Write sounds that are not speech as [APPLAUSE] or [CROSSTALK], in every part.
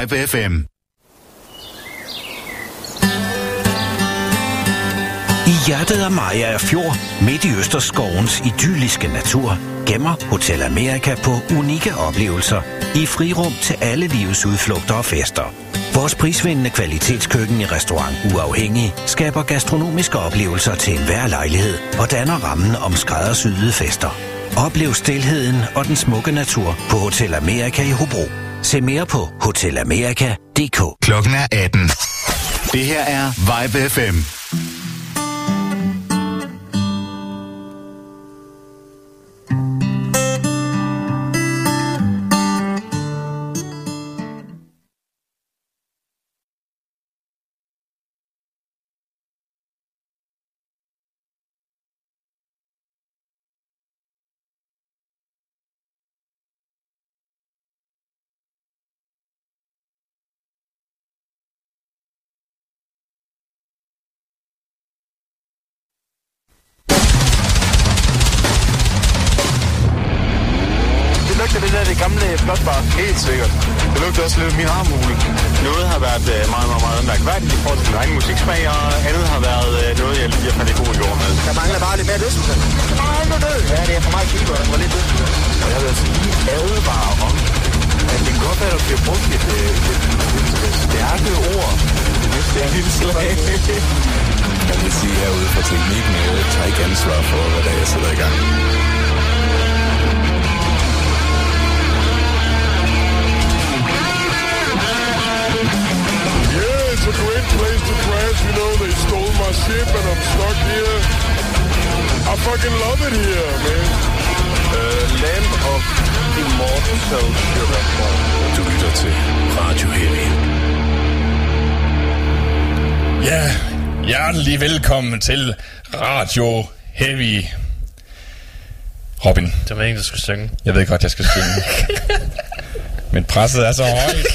Live FM. I hjertet af Maja Fjord, midt i Østerskovens idylliske natur, gemmer Hotel Amerika på unikke oplevelser i frirum til alle livets udflugter og fester. Vores prisvindende kvalitetskøkken i restaurant Uafhængig skaber gastronomiske oplevelser til enhver lejlighed og danner rammen om skræddersyede fester. Oplev stilheden og den smukke natur på Hotel Amerika i Hobro. Se mere på hotelamerika.dk. Klokken er 18. Det her er Vibe FM. Velkommen til Radio Heavy. Robin, Det var ikke, du skulle synge. jeg ved godt, jeg skal synge. [LAUGHS] Men presset er så højt.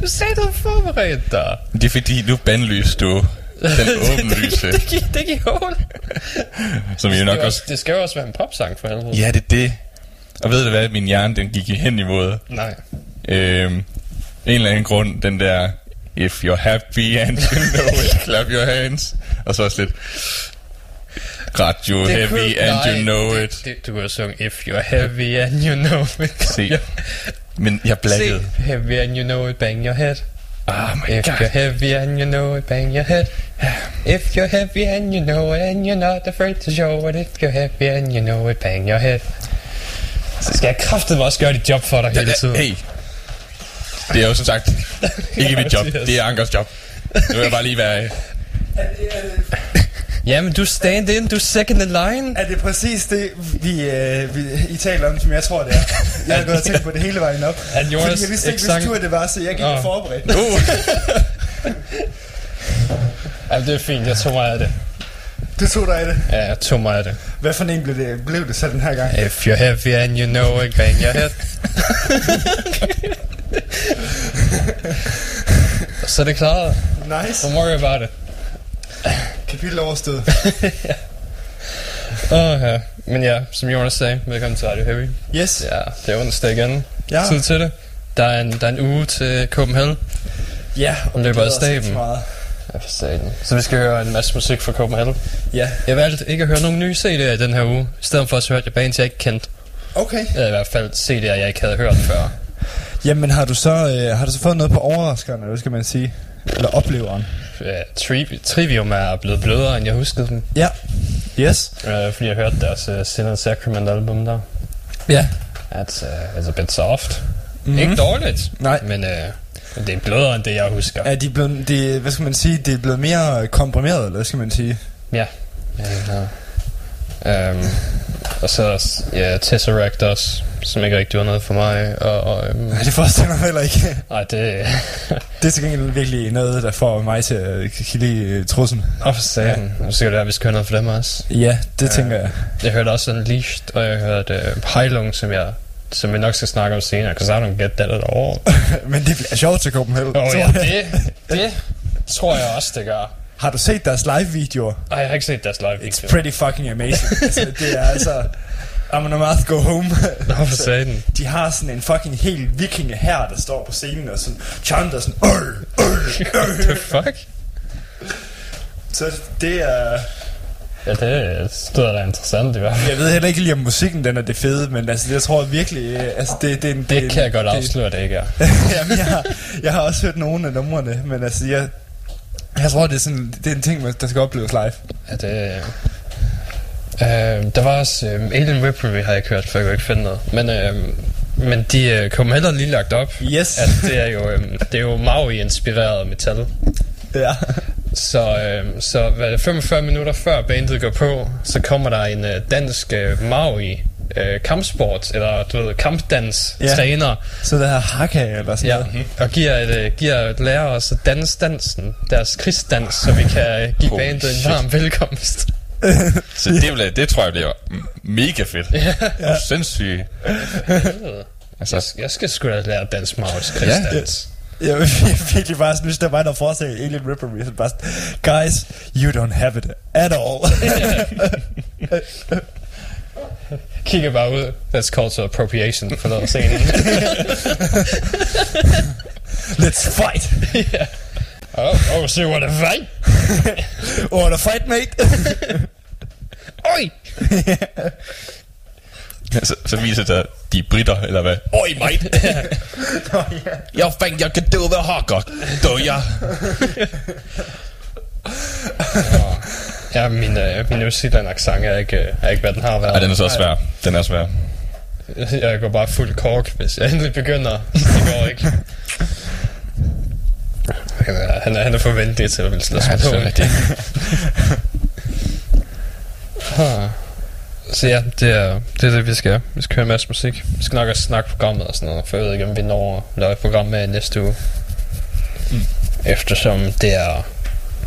Du sagde, du havde forberedt dig. Det er fordi, nu bandlyst du den åbenlyse, [LAUGHS] det, gi- det giver hul. som jo Det, nok er også... også, det skal jo også være en popsang for helvede. Ja, det er det. Og ved du hvad, min hjerne den gik hen imod Nej. øhm, en eller anden grund, den der If you're happy and you know it, clap your hands. Og så også lidt Radio heavy kunne- and nej, you know det, it. Det, du kunne have sunget If you're heavy and you know it. [LAUGHS] Se. Men jeg blaggede. Se, heavy and you know it, bang your head. Oh my If god. you're heavy and you know it, bang your head. [SIGHS] If you're heavy and you know it, and you're not afraid to show it. If you're heavy and you know it, bang your head. Så skal jeg kraftedeme også gøre dit job for dig hele tiden. Hey. Det er jo som sagt ikke mit job. Det er Ankers job. Nu vil jeg bare lige være... Ja, men du er stand-in, du er second in line. Er det præcis det, vi, øh, vi, I taler om, som jeg tror, det er? Jeg har gået og tænkt på det hele vejen op. Jonas Fordi jeg vidste ikke, sang- tur det var, så jeg gik og forberedt. Uh. Ja, det er fint, jeg tog mig af det. Du tog dig af det. Ja, jeg tog mig af det. Hvad for en blev det, blev det så den her gang? If you're heavy and you know it, bang your head. [LAUGHS] så er det klaret. Nice. Don't worry about it. Kapitel overstået. [LAUGHS] Åh, ja. Men ja, som Jonas sagde, velkommen til Radio Heavy. Yes. Ja, det er onsdag igen. Ja. Tid til det. Der er en, der er en uge til Copenhagen. Ja, Og løber af staben. Ja, for satan. Så vi skal høre en masse musik fra Copenhagen. Ja, Jeg valgte ikke at høre nogen nye CD'er i den her uge. I stedet for så hørte jeg bands, jeg ikke kendte. okay. Eller i hvert fald CD'er, jeg ikke havde hørt før. Jamen, har du så, øh, har du så fået noget på overraskerne, hvad skal man sige? Eller opleveren? Ja, tri- Trivium er blevet blødere, end jeg huskede dem. Ja. Yes. Øh, fordi jeg hørte deres uh, Sin and Sacrament album der. Ja. It's, uh, it's a bit soft. Mhm. Mm. Ikke dårligt, Nej. men uh, det er blødere end det, jeg husker. Er de blevet, de, hvad skal man sige, det er blevet mere komprimeret, eller hvad skal man sige? Ja. ja. Um, og så ja, Tesseract også, som ikke rigtig var noget for mig. Og, og, um, Nej, det forestiller mig heller ikke. [LAUGHS] ej, det... [LAUGHS] Det er til gengæld virkelig noget, der får mig til at kilde trussen. Åh, for satan. Nu skal det være, vi skal høre noget for dem også. Ja, det tænker jeg. Jeg hørte også Unleashed, og jeg hørte uh, Heilung, som jeg som vi nok skal snakke om senere, because I don't get that at all. [LAUGHS] Men det bliver sjovt til Copenhagen. Tror ja, det, det tror jeg også, det gør. Har du set deres live-videoer? Ej, jeg har ikke set deres live It's pretty fucking amazing. [LAUGHS] altså, det er altså... I'm on a mouth, go home. Nå, for satan. De har sådan en fucking helt vikinge her, der står på scenen og sådan chanter sådan, øj, øj, [LAUGHS] øj. The fuck? Så det er... Ja, det stod da interessant i hvert fald. Jeg ved heller ikke lige, om musikken den er det fede, men altså, jeg tror virkelig, øh, altså det, det, er en- Det en- kan jeg godt det- afsløre, det ikke er. [LAUGHS] Jamen, jeg, har, jeg har også hørt nogle af numrene, men altså, jeg, jeg tror, det er, sådan, det er en ting, der skal opleves live. Ja, det... Øh, der var også øh, Alien Ripley, har jeg ikke hørt, for jeg kunne ikke finde noget. Men, øh, men de øh, kom heller lige lagt op, Yes. at det er jo, øh, det er jo Maui-inspireret metal. Ja. Så, øh, så hvad er det, 45 minutter før bandet går på, så kommer der en øh, dansk øh, Maui øh, kampsport, eller du ved, kampdans Ja. træner, Så der er hakka eller sådan ja, noget. og giver, et, øh, giver et lærer os at danse dansen, deres krigsdans, så vi kan øh, give Holy bandet en varm velkomst. [LAUGHS] Så det, vil, det tror jeg bliver mega fedt. Ja. ja. Sindssygt. Altså, Jeg, jeg skal sgu da lære dansk Mauis krigsdans. Jeg vil virkelig bare sådan, hvis der var noget forsag Alien Ripley, så bare guys, you don't have it at all. [LAUGHS] [LAUGHS] [LAUGHS] Kigger bare ud. That's cultural appropriation for noget scenen. [LAUGHS] Let's fight. oh, oh, see what a fight. [LAUGHS] Wanna fight, mate? Oi! så, så viser det, de er britter, eller hvad? Oj, mate! jeg fandt, jeg kan døde hakker. Dø jeg. Ja, min, øh, min New Zealand accent er ikke, øh, er ikke, hvad den har været. Ej, den er så svær. Den er svær. [LAUGHS] Jeg går bare fuld kork, hvis jeg endelig begynder. Det går ikke. Han er, han er, han er forventelig til at ville slå sig Ja, det. [LAUGHS] Ah. Så ja, det er, det er det, vi skal. Vi skal høre en masse musik. Vi skal nok også snakke programmet og sådan noget, for jeg ved ikke, om vi når at lave et program med næste uge. Mm. Eftersom det er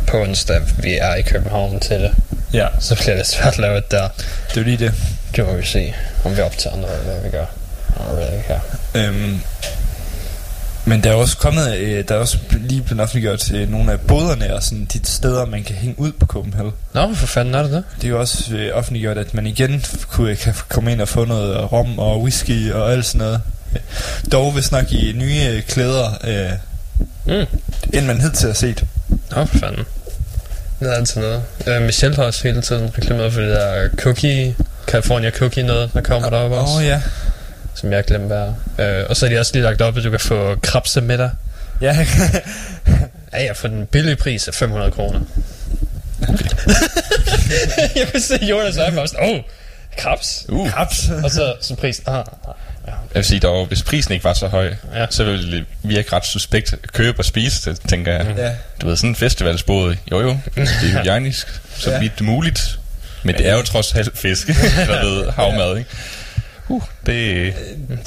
på onsdag, vi er i København til det, ja, så bliver det svært at lave der. det er lige det. Det må vi se, om vi optager noget, hvad vi gør. Jeg ved ikke her. Øhm, men der er også kommet, øh, der er også lige blevet offentliggjort til nogle af boderne og sådan de steder, man kan hænge ud på Copenhagen. Nå, for fanden er det det? Det er jo også øh, offentliggjort, at man igen kunne, kan komme ind og få noget rom og whisky og alt sådan noget. Dog vil snakke i nye øh, klæder, øh, Mm. end man hidtil har set. Nå, for fanden. Det er altid noget. Uh, Michelle har også hele tiden reklameret for det der cookie, California cookie noget, der kommer derop også. Åh oh, ja. som jeg glemte hvad. Øh, og så er de også lige lagt op, at du kan få krabse med dig. Ja, [LAUGHS] Ja, ja, for den billige pris af 500 kroner. [LAUGHS] jeg kunne se Jonas og jeg var sådan, åh, oh, krabs. Uh. Krabs. Og så, så prisen, ah, ah. Jeg vil sige, dog, hvis prisen ikke var så høj, Ja. så ville det virke ret suspekt at købe og spise det, tænker jeg. Ja. Du ved, sådan en festivalsbåd, jo jo, det er hygienisk, så Ja. vidt muligt. Men det er jo trods alt fisk, [LAUGHS] der ved havmad, ikke? Uh, det,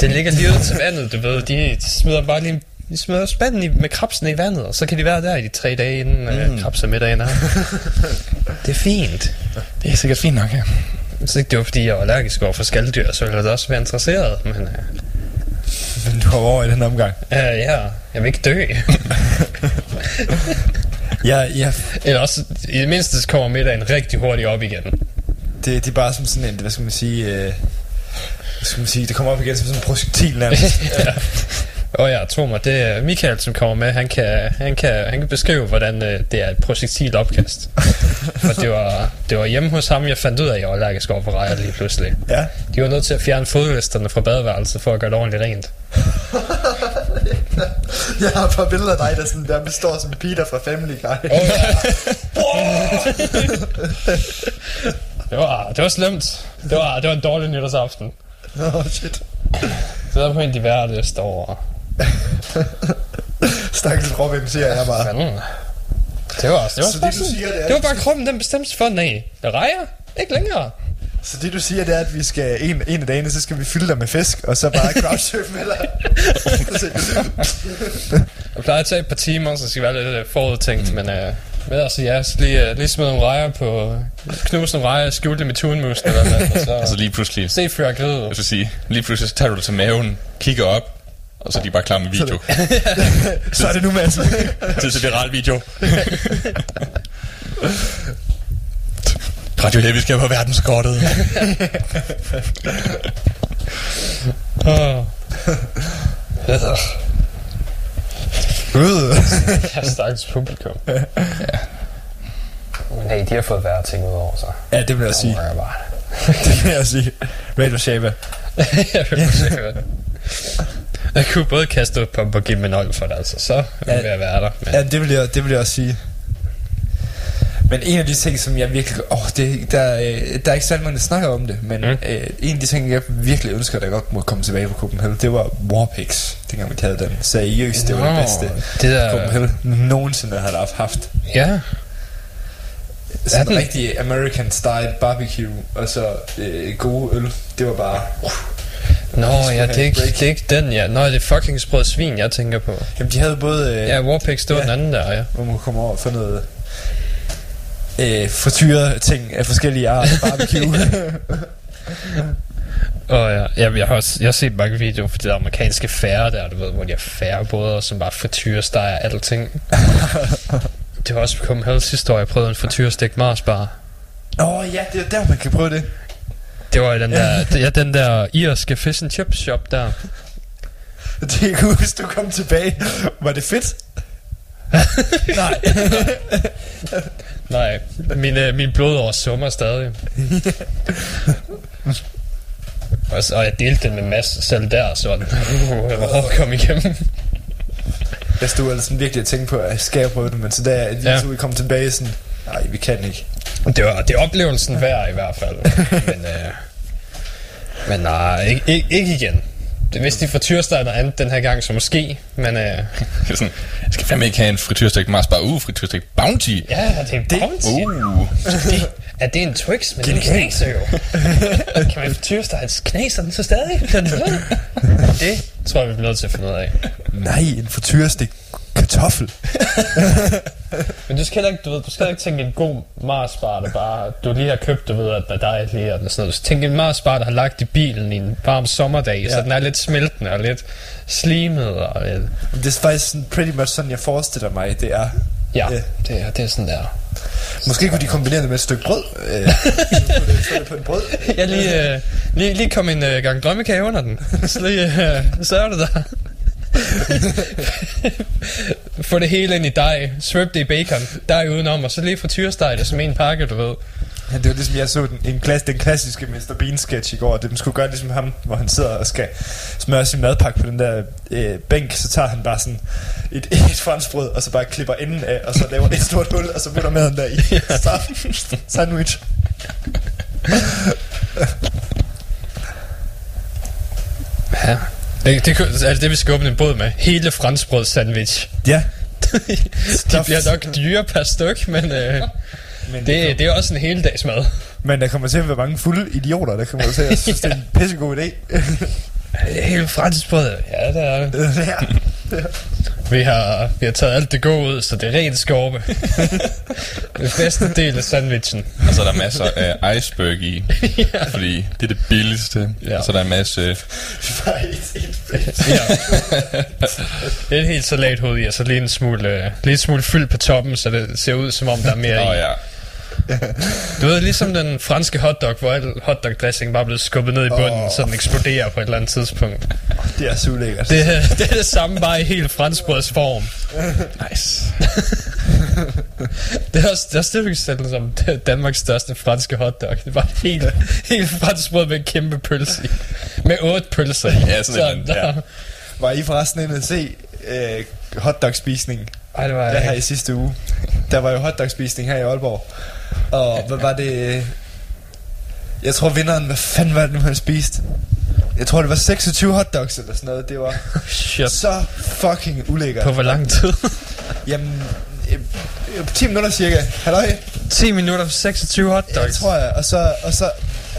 Den ligger lige ud til vandet, du ved. De, de smider bare lige de smider spanden i, med krabsen i vandet, og så kan de være der i de tre dage, inden mm. øh, krabsemiddagen er. [LAUGHS] det er fint. det er sikkert fint nok, ja. Hvis ikke det var, fordi jeg var allergisk over for skalddyr, så ville jeg også være interesseret. Men øh, Men du har over i den omgang. øh, ja, jeg vil ikke dø. [LAUGHS] Ja, ja, Eller også, i det mindste, kommer middagen rigtig hurtigt op igen. det, det er bare som sådan en, hvad skal man sige, øh, hvad skal man sige, det kommer op igen som sådan en projektil nærmest. [LAUGHS] Og ja, tro mig, det er Michael, som kommer med. Han kan, han kan, han kan beskrive, hvordan øh, det er et projektilt opkast. [LAUGHS] For det var, det var hjemme hos ham, jeg fandt ud af, at jeg var allergisk over for rejer lige pludselig. ja. De var nødt til at fjerne fodlisterne fra badeværelset for at gøre det ordentligt rent. [LAUGHS] Jeg har et par billeder af dig, der, sådan, der består som Peter fra Family Guy. Oh, ja. [LAUGHS] det, var, det var slemt. Det var, det var en dårlig nytårsaften. Åh, oh, shit. Så der på en de værre liste over. [LAUGHS] Stakkels Robin, siger jeg bare. Fanden. Det var, det var, Så bare det, du siger, det er, det var bare kroppen, den bestemte sig for, nej, jeg rejer ikke længere. Så det du siger, det er, at vi skal en, en af dagene, så skal vi fylde dig med fisk, og så bare crowdsurfe med dig. [LAUGHS] Jeg plejer at tage et par timer, så skal være lidt øh, forudtænkt, mm. men øh, med altså, ja, så lige, øh, lige smide nogle rejer på, knuse nogle rejer, skjule det med tunmus, eller hvad, og så [LAUGHS] Altså lige pludselig, se før gride. jeg skal sige, lige pludselig så tager du det til maven, kigger op, og så er de bare klar med video. så [LAUGHS] er det nu, Mads. [LAUGHS] Tid til viral video. [LAUGHS] Radio Heavy skal på verdenskortet. Øh. Jeg stakkels publikum. ja. Men hey, de har fået værre ting ud over sig. Ja, det vil jeg sige. Det vil jeg sige. Radio vil se, hvad- Jeg kunne både kaste op på og give mig 0 for det, altså. Så vil Ja. jeg være der. Men Ja, det vil, jeg, det vil jeg også sige. Men en af de ting, som jeg virkelig... Åh, det, der, øh, der er ikke særlig mange, der snakker om det, men Mm. øh, en af de ting, jeg virkelig ønsker, der godt må komme tilbage på Copenhagen, det var Warpix, dengang vi havde den. Seriøst, det var det Nå, bedste det der- Copenhagen nogensinde har haft. ja, Sådan en rigtig American style barbecue, og så øh, gode øl. Det var bare... Uh. Nå, ja, det er, ikke, break. det er ikke den, ja. Nå, det er fucking sprød svin, jeg tænker på. Jamen, de havde både... Øh, Ja, Warpix, det var Ja. den anden der, ja. hvor man kunne komme over få noget... Øh, frityre ting af forskellige art barbecue. Og ja, jeg, jeg, har også, jeg har set mange videoer for det der amerikanske færre der, du ved, hvor de har færrebåder, som bare frityresteger alting. [LAUGHS] det var også på Copenhagen sidste år, jeg prøvede en frityrestik Mars bar. Åh oh, ja, det er der, man kan prøve det. Det var den der, [LAUGHS] ja, den der irske fish and chip shop der. Det er kunne huske, du kom tilbage. Var det fedt? [LAUGHS] Nej. Nej, min, øh, min blodår summer stadig. [LAUGHS] og, så, og jeg delte den med Mads selv der, så jeg var hård at komme igennem. Jeg stod altså virkelig og tænkte på, at skal jeg prøve det, men så da jeg lige Ja. så vi kom tilbage, sådan, nej, vi kan ikke. Det var det er oplevelsen værd i hvert fald. men, øh, men nej, ikke, ikke, ikke igen. Det, hvis de frityrsteger noget andet den her gang, så måske. Men øh, [LAUGHS] sådan, jeg skal fandme ikke have en frityrstik Mars bare, uh, frityrstik Bounty. ja, det er en bounty. Uh, Det, er det en Twix, men den knaser jo. [LAUGHS] kan man frityrstege, knaser den så stadig? [LAUGHS] Det tror jeg, vi bliver nødt til at finde ud af. Nej, en frityrestik kartoffel. [LAUGHS] Men du skal heller ikke, du ved, du skal ikke tænke en god Marsbar, der bare, du lige har købt, du ved, at der er lige og sådan noget. Skal tænke en Marsbar, der har lagt i bilen i en varm sommerdag, ja. så den er lidt smeltende og lidt slimet og lidt, Det er faktisk pretty much sådan, jeg forestiller mig, det er. ja, Ja. det, er, det er sådan der. Måske kunne de kombinere det med et stykke brød. Øh, så det- så på en brød. Jeg lige, øh, lige, lige kom en øh, gang drømmekage under den. Så lige, øh, så er det der. [LAUGHS] Få det hele ind i dej, svøb det i bacon, dej udenom, og så lige frityresteg det som en pakke, du ved. Ja, det var ligesom, jeg så den, en klass, den klassiske Mr. Bean sketch i går. Det skulle gøre ligesom ham, hvor han sidder og skal smøre sin madpakke på den der øh, bænk. Så tager han bare sådan et, [LAUGHS] et franskbrød, og så bare klipper enden af, og så laver et stort hul, og så putter maden der i. [LAUGHS] Så, sandwich. Ja. Det, det, altså det vi skal åbne en båd med. Hele franskbrød sandwich. Ja. [LAUGHS] De bliver nok dyre per styk, men øh, Men, det, det er også en hele dags mad. men der kommer til at være mange fulde idioter, der kommer til at [LAUGHS] synes, det er en pissegod idé. Hele franskbrød, ja det er det. [LAUGHS] ja. Vi har, vi har taget alt det gode ud, så det er rent skorpe. [LAUGHS] det bedste del af sandwichen. og så er der masser af iceberg i, [LAUGHS] fordi det er det billigste. Ja. Og så er der en masse... Ja. Det er et helt salathoved i, og så lige en smule, øh, lige en smule fyld på toppen, så det ser ud som om der er mere Åh i. ja. Du ved, ligesom den franske hotdog, hvor al hotdog-dressing bare blevet skubbet ned i bunden, oh. så den eksploderer på et eller andet tidspunkt. Det er så ulækkert. Det, er- det er det samme, bare i helt franskbrøds form. Nice. [LAUGHS] Det er også det, er også det vi kan sætte som Danmarks største franske hotdog. Det var helt, helt franskbrød med en kæmpe pølse i. Med otte pølser i. Ja, sådan eller andet, ja. der- [LAUGHS] Var I forresten inde at se øh, hotdog-spisning? Ej, det var Ja, her i sidste uge. Der var jo hotdog-spisning her i Aalborg. Og hvad var det... Jeg tror vinderen, hvad fanden var det nu, han spiste? Jeg tror, det var 26 hotdogs eller sådan noget. Det var [LAUGHS] Shit. så fucking ulækkert. På hvor lang tid? [LAUGHS] Jamen, øh, øh, 10 minutter cirka. Halløj. 10 minutter for 26 hotdogs. Jeg tror jeg. Og så, og så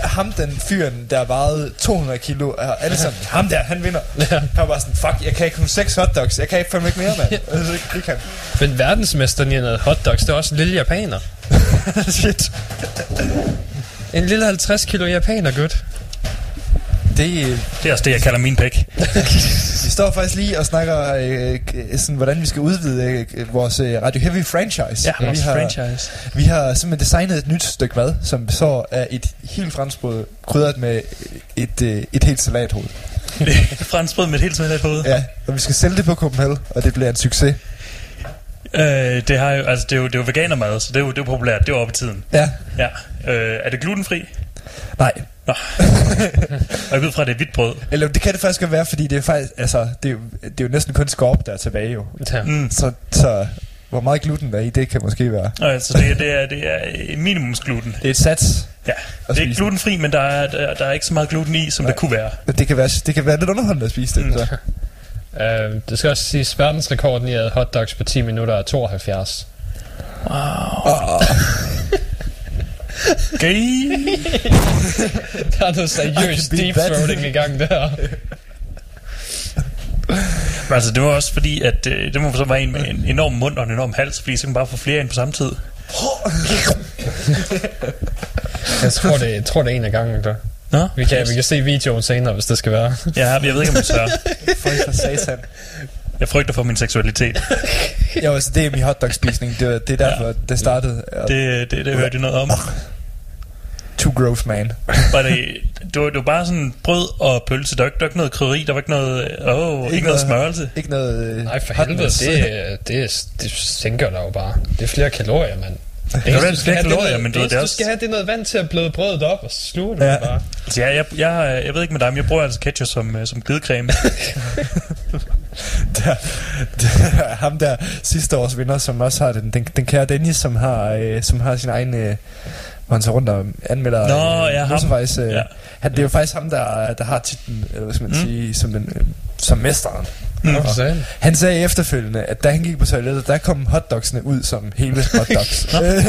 ham den fyren, der vejede 200 kilo, og alle sammen, [LAUGHS] ham der, han vinder. Ja. Han var bare sådan, fuck, jeg kan ikke kun 6 hotdogs, jeg kan ikke fandme ikke mere, mand. Altså, det, det kan Men verdensmesteren i noget hotdogs, det er også en lille japaner. [LAUGHS] Shit. En lille 50 kilo japaner, gut. Det, Det er også det, jeg kalder min pæk. [LAUGHS] vi står faktisk lige og snakker øh, sådan, hvordan vi skal udvide øh, vores øh, Radio Heavy franchise. Ja, vores vi har, franchise. Vi har simpelthen designet et nyt stykke mad, som består af et helt franskbrød, krydret med et, øh, et helt salathoved. [LAUGHS] Franskbrød med et helt smidt hoved. Ja, og vi skal sælge det på Copenhagen, og det bliver en succes. Øh, det, har jo, altså, det, er jo, det er jo veganermad, så det er jo, det er jo populært. Det er jo oppe i tiden. Ja, Ja. Øh, er det glutenfri? nej. Nå. og jeg ud fra, at det er hvidt brød. Eller det kan det faktisk godt være, fordi det er faktisk, altså, det er jo, det er jo næsten kun skorp, der er tilbage jo. Ja. Mm. Så, så hvor meget gluten der er i, det kan måske være. Altså, det, er- det, er, det er minimumsgluten. Det er et sats. Ja. Det er spise glutenfri, men der er, der, der er ikke så meget gluten i, som Nej. det kunne være. Det kan være, det kan være lidt underholdende at spise det. Mm. Så. Øh, det skal også siges, verdensrekorden i at hotdogs på 10 minutter er 72. [LAUGHS] Gay. [LAUGHS] Der er noget seriøst deep throating i gang der. [LAUGHS] Men altså, det var også fordi, at øh, det må så være en med en enorm mund og en enorm hals, fordi så kan man bare få flere ind på samme tid. Jeg tror, det, jeg tror, det er en af gangen, der. Nå? Vi kan, vi kan se videoen senere, hvis det skal være. Ja, jeg ved ikke, om jeg tør. For satan. Jeg frygter for min seksualitet. Jo, altså det er min hotdog-spisning. Det, det er derfor, ja. det startede. Og Det, det, det hørte jeg noget om. Too gross, man. [LAUGHS] Var det, det, var, det var bare sådan brød og pølse. Der var ikke, der var ikke noget krydderi, der var ikke noget, åh, oh, ikke, ikke noget smørelse. Ikke noget øh, Nej, for helvede, det, det, det sænker dig jo bare. Det er flere kalorier, mand. Det det du skal er have, det er noget, men det det er du også- skal have, det er noget vand til at bløde brødet op, og så sluger du Ja. det bare. Altså, jeg, jeg, jeg, jeg ved ikke med dig, men jeg bruger altså ketchup som, øh, som glidecreme. [LAUGHS] der, der, ham der sidste års vinder, som også har den, den, den kære Dennis, som har, øh, som har sin egen, øh, hvor han så rundt og anmelder Nå, øh, ja, ham. motorvejs, øh, Ja. han, det er jo faktisk ham, der, der har titlen, eller hvad skal man mm. sige, som, den, øh, som mesteren. Mm. Han sagde efterfølgende, at da han gik på toilettet, der kom hotdogsene ud som hele [LAUGHS] hotdogs. Nå. Det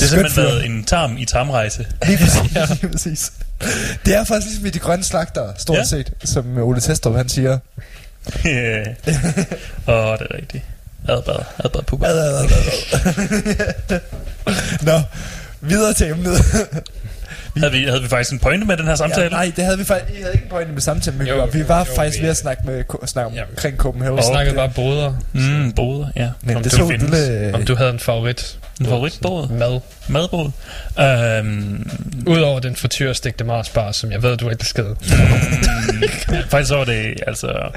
har simpelthen været en tarm i tarmrejse. Lige præcis, [LAUGHS] lige præcis. Det er faktisk ligesom i de grønne slagter, stort Ja. ja. set, som Ole Testrup han siger. Ja. [LAUGHS] Åh, det er rigtigt. Adbad, adbad, puber. Ad, ad, ad, ad. Nå, videre til emnet. Havde vi, havde vi faktisk en pointe med den her samtale? Ja, nej, det havde vi faktisk vi havde ikke en pointe med samtalen, men Jo, vi var, vi var jo, faktisk vi- ved at snakke, med, snakke om, Ja. omkring Copenhagen. Vi snakkede bare boder. Mm, boder, ja. Men om det du findes. lille... Om du havde en favorit. En favoritbåd? Mad. Madbåd? Øhm, Udover den frityrstegte marsbar, som jeg ved, du elskede. [LAUGHS] faktisk så var det, altså...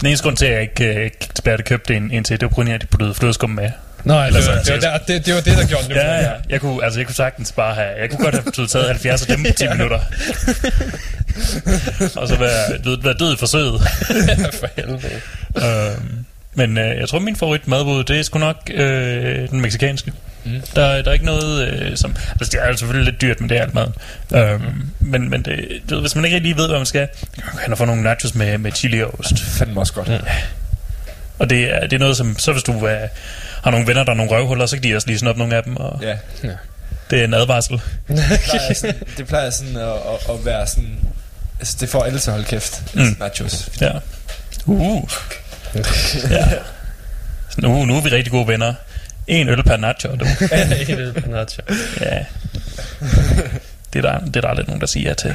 Den eneste grund til, at jeg ikke gik tilbage og købte en, en til, det var på grund af, at de puttede flødeskum med. Nej, det, Eller var, det, var, der, det, det var det, der gjorde den. Ja, ja. Jeg kunne, altså, jeg kunne sagtens bare have... Jeg kunne godt have taget 70 af dem på 10 [LAUGHS] minutter. og så være, være død i forsøget. [LAUGHS] For helvede. øhm, men øh, jeg tror, min favorit madbud, det er sgu nok øh, den meksikanske. Mm. Der, der er ikke noget øh, som... Altså, det er jo selvfølgelig lidt dyrt, men det er alt maden. Øhm, men men det, du ved, hvis man ikke rigtig lige ved, hvad man skal, kan man få nogle nachos med, med chili og ost. Fandme også godt. Og det er, det er noget, som... Så hvis du øh, har nogle venner, der er nogle røvhuller, så kan de også lige snuppe nogle af dem. Og Ja. det er en advarsel. Det plejer sådan, [LAUGHS] det plejer sådan at, at, at være sådan... Altså, det får alle til at holde kæft. Mm. Mm. Nachos. Ja. Uh. ja. Sådan, uh, nu er vi rigtig gode venner. En øl per nacho, du. [LAUGHS] Helt panacho. Ja. Det er, der, det er der aldrig nogen, der siger ja til.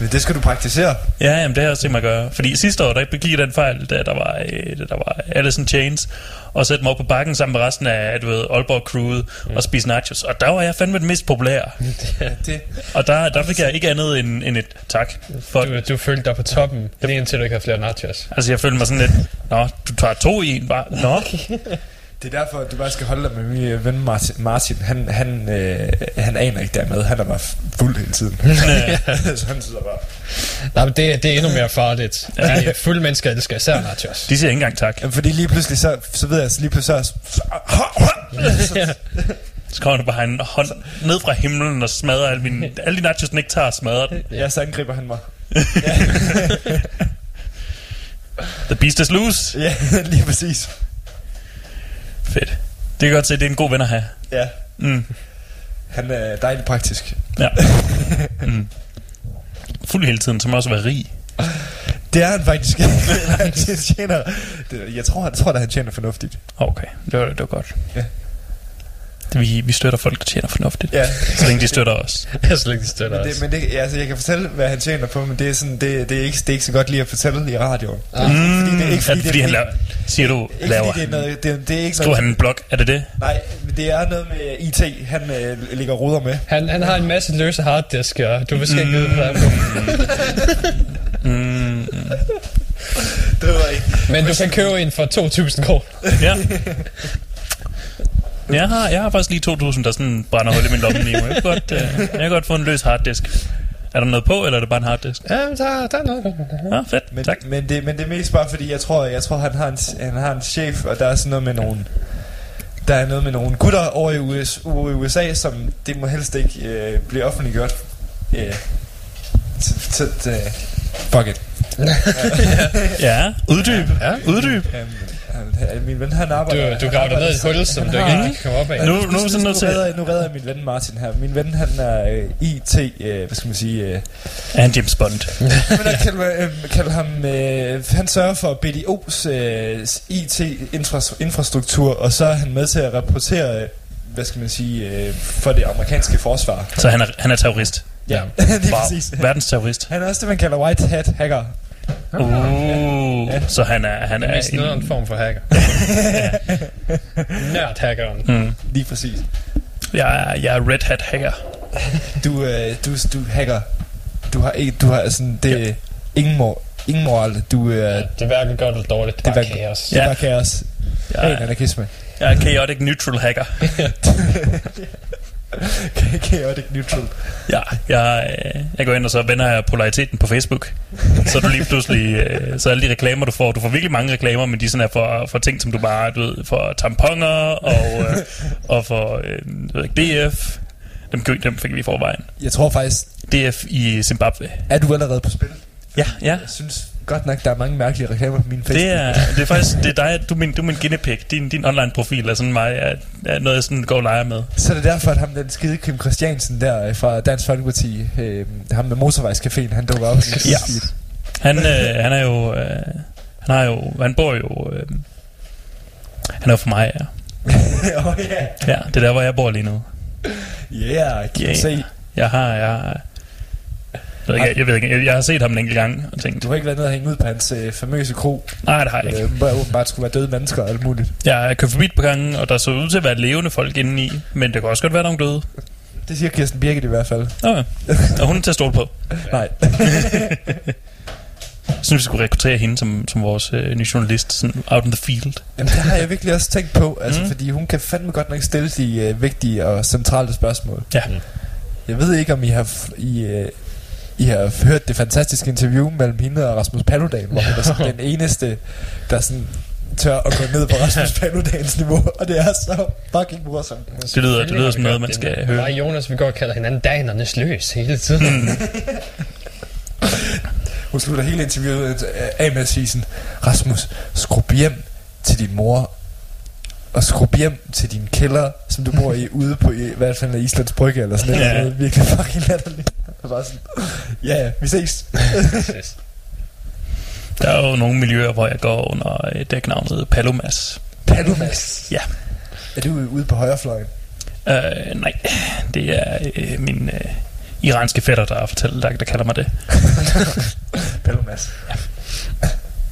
Men det skal du praktisere. Ja, jamen, det har jeg også tænkt mig at gøre. Fordi sidste år, der begik jeg den fejl, da der var, øh, da der var Alice in Chains, og sætte mig op på bakken sammen med resten af, du ved, Aalborg crewet mm. og spise nachos. Og der var jeg fandme den mest populære. [LAUGHS] Det, Og der, der fik jeg ikke andet end, end et tak. For, Du, du følte dig på toppen, lige indtil du ikke havde flere nachos. altså, jeg følte mig sådan lidt, Nå, du tager to i en bare. Nå, [LAUGHS] det er derfor, at du bare skal holde dig med min øh, ven Martin. Martin han, han, øh, han aner ikke dermed. Han er bare fuld hele tiden. [LAUGHS] [LAUGHS] så han sidder bare... Nej, men det, det er endnu mere farligt. Ja. Fulde mennesker elsker især nachos. de siger ikke engang tak. Jamen, fordi lige pludselig, så, så ved jeg, så lige pludselig så... så Så [LAUGHS] kommer der bare en hånd ned fra himlen og smadrer alle, mine, alle de nachos, den ikke tager, smadrer den. ja, så angriber han mig. The beast is loose. Ja, lige præcis. Fedt. Det kan godt se, det er en god ven at have. Ja, Mm. han er dejligt praktisk. Ja. Mm. Fuld hele tiden, så må også være rig. Det er han faktisk. [LAUGHS] han tjener, jeg tror, han tror, at han tjener fornuftigt. Okay, det var, det var godt. Vi, vi støtter folk, der tjener fornuftigt. Ja. Så længe de støtter os. Jeg slet ikke støtter Men os. det, men det, ja, altså, jeg kan fortælle, hvad han tjener på, men det er, sådan, det, det, er, ikke, det er ikke så godt lige at fortælle i radioen. Mm, Fordi det er ikke, er det, det fordi er, han laver, siger du, ikke laver fordi det er, noget, det, det er ikke Skriver han en blog? Er det det? Nej, men det er noget med IT, han øh, ligger og ruder med. Han, han har en masse løse harddisker. Du vil ikke vide, hvad der er på. Mm, Det var ikke. Men du kan købe en for 2.000 kroner. ja. [LAUGHS] Jeg har, jeg har faktisk lige 2.000, der sådan brænder hul i min lomme lige nu. Jeg kan godt, øh, jeg kan godt få en løs harddisk. Er der noget på, eller er det bare en harddisk? Ja, men der, der er noget. Ja, fedt. Men, tak. men, det, men det er mest bare fordi, jeg tror, jeg tror han, har en, han har en chef, og der er sådan noget med nogle... Der er noget med nogle gutter over i, US, over i USA, som det må helst ikke øh, blive offentliggjort. Øh, t- t- t- fuck it. Ja, uddyb. Ja. Uddyb. Han, min ven, han arbejder... Du, du graver dig ned i et hul, som du ikke kan komme op af. Nu, nu sådan nu, til... redder, nu redder jeg min ven Martin her. Min ven, han er øh, IT, øh, hvad skal man sige... Øh, han James Bond? [LAUGHS] men jeg kalder, øh, kalder ham... Øh, han sørger for BDO's øh, IT-infrastruktur, og så er han med til at rapportere, øh, hvad skal man sige, øh, for det amerikanske forsvar. Så han er, han er terrorist. Ja, [LAUGHS] det er Wow. præcis. Verdens terrorist. Han er også det, man kalder white hat hacker. Uh, så han er, han er mest noget af en form for hacker. [LAUGHS] Nørd-hackeren. Mm. Lige præcis. Jeg er, jeg er Red Hat hacker. Du, øh, du, du hacker. Du har ikke, du har sådan, det ja. ingen, mor, ingen moral. Du, øh, Ja, det er hverken godt eller dårligt. Det er bare kaos. det er Ja. bare kaos. Jeg Ren er, anarkisme. jeg er chaotic neutral hacker. [LAUGHS] [LAUGHS] Chaotic neutral. Ja, jeg, øh, jeg går ind og så vender jeg polariteten på Facebook. Så du lige pludselig, øh, så alle de reklamer, du får, du får virkelig mange reklamer, men de sådan er for, for ting, som du bare, du ved, for tamponer og, øh, og for ved ikke, DF. Dem, dem fik vi i forvejen. Jeg tror faktisk, DF i Zimbabwe. er du allerede på spil? Ja, ja. Jeg synes godt nok, der er mange mærkelige reklamer på min Facebook. Det er, det [LAUGHS] er faktisk det er dig, du er min, du er min guinea pig. Din, din online profil er sådan mig, er, er noget, jeg sådan går og leger med. Så er det derfor, at ham den skide Kim Christiansen der øh, fra Dansk Folkeparti, øh, ham med motorvejscaféen, han dukker op Ja. Han, øh, han er jo, øh, han har jo, han bor jo, øh, han er jo for mig, [LAUGHS] ja. oh, yeah. Ja, det er der, hvor jeg bor lige nu. Yeah, kan yeah. se. Jeg har, jeg har, jeg, ved ikke, jeg, jeg ved ikke, jeg, jeg har set ham en enkelt gang og tænkt, Du har ikke været nede og hænge ud på hans øh, famøse kro, nej, det har jeg ikke. øh, hvor åbenbart skulle være døde mennesker og alt muligt. Jeg har kørt forbi et par gange, og der så ud til at være levende folk inde i, men det kan også godt være, der er nogle døde. Det siger Kirsten Birgit i hvert fald. Okay. Og hun er til at stole på. [LAUGHS] Nej. Jeg synes, vi skulle rekruttere hende som, som vores øh, nye journalist, sådan out in the field. Jamen, det har jeg virkelig også tænkt på, altså, Mm. mm. fordi hun kan fandme godt nok stille de øh, vigtige og centrale spørgsmål. Ja. Jeg ved ikke, om I har, I, øh, I har hørt det fantastiske interview mellem hende og Rasmus Paludan, hvor hun er sådan den eneste, der sådan tør at gå ned på Rasmus Paludans niveau, og det er så fucking morsomt. Det lyder, det lyder som noget, man skal høre. og Jonas, vi går og kalder hinanden danernes løs hele tiden. [LAUGHS] Hun slutter hele interviewet øh, af med at sige sådan, Rasmus, skrub hjem til din mor, og skrub hjem til din kælder, som du bor i, ude på i, hvad fanden er Islands Brygge, eller sådan Ja. noget. Det er virkelig fucking latterligt. Og bare sådan, ja, ja, vi ses. Der er jo nogle miljøer, hvor jeg går under øh, dæknavnet Palomas. Palumas. Ja. Er du ude på højrefløjen? Øh, nej, det er øh, min øh, iranske fætter, der, fortæller, der, der kalder mig det. [LAUGHS] Palumas.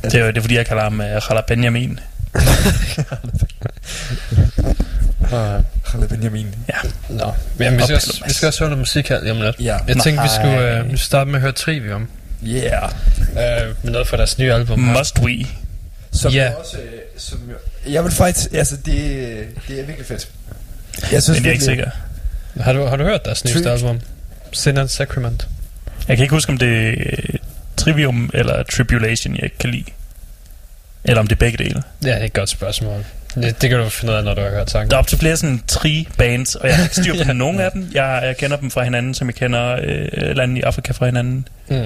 Det er, det er fordi, jeg kalder ham øh, Khala Benjamin. Khaled Benjamin. Nå, men vi skal, også, vi skal også høre noget musik her lige om lidt. Ja. Jeg tænkte, vi skulle øh, starte med at høre Trivium. Yeah. Øh, med noget fra deres nye album. her. Must we? Som Ja. ja. også, øh, som jo, jeg vil faktisk, altså det, det er virkelig fedt. Jeg synes Men jeg er ikke sikker. Har du, har du hørt deres nyeste album? Sin and Sacrament. Jeg kan ikke huske, om det er Trivium eller Tribulation, jeg ikke kan lide. Eller om det er begge dele. Ja, det er et godt spørgsmål. Det, det kan du finde ud af, når du har hørt sangen. Der er op til flere sådan tri-bands, og jeg har ikke styr på [LAUGHS] Ja. nogen af dem. Jeg, jeg kender dem fra hinanden, som jeg kender øh, lande i Afrika fra hinanden. Mm.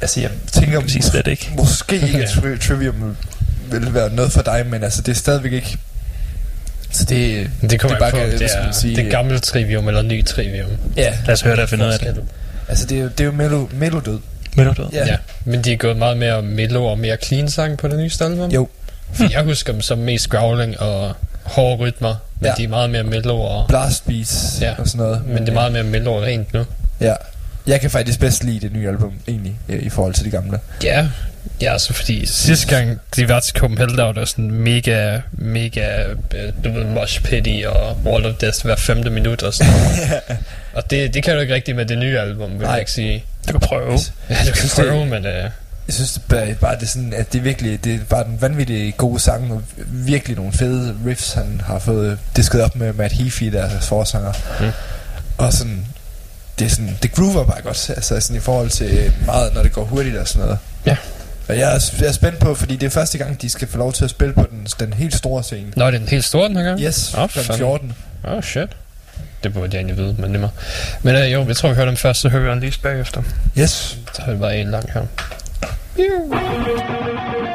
Altså jeg tænker, kan sige slet ikke. måske ikke, at tri- Trivium vil være noget for dig, men altså det er stadigvæk ikke... Så det, Det kommer Det er bare, på, hvad det skal er, sige, det er gammelt Trivium eller ny Trivium. ja, Lad os høre det og finde ud af det. Altså det er, jo- det er jo melo, melodød. Melder du? Ja. Ja. men de er gået meget mere mellow og mere clean sang på det nye album. Jo. For jeg husker dem som mest growling og hårde rytmer, men Ja. de er meget mere mellow og... Blast beats Ja. og sådan noget. Men det er meget mere mellow og rent nu. Ja. Jeg kan faktisk bedst lide det nye album, egentlig, i forhold til det gamle. Ja, ja, altså fordi sidste gang de var til Copenhagen, der var der sådan mega, mega, øh, du ved, mosh pity og Wall of Death hver femte minut og sådan [LAUGHS] og det, det kan du ikke rigtig med det nye album, vil Nej. jeg ikke sige. Du kan prøve. Ja, [LAUGHS] du kan prøve, men uh, Jeg synes det bare, bare det er sådan, at det er virkelig, det er bare den vanvittige gode sang, og virkelig nogle fede riffs, han har fået disket op med Matt Heafy, deres forsanger. Mm. Og sådan, det er sådan, det groover bare godt, altså sådan i forhold til meget, når det går hurtigt og sådan noget. Ja. Og jeg er, jeg er spændt på, fordi det er første gang, de skal få lov til at spille på den, den helt store scene. Nå, det er den helt store den her gang? Yes, Åh, kl. fandme. 14. Oh shit. Det burde jeg egentlig vide, men det mig. Men uh, jo, jeg tror, vi hører dem først, så hører vi Unleashed bagefter. Yes. Så har det bare en lang her. It's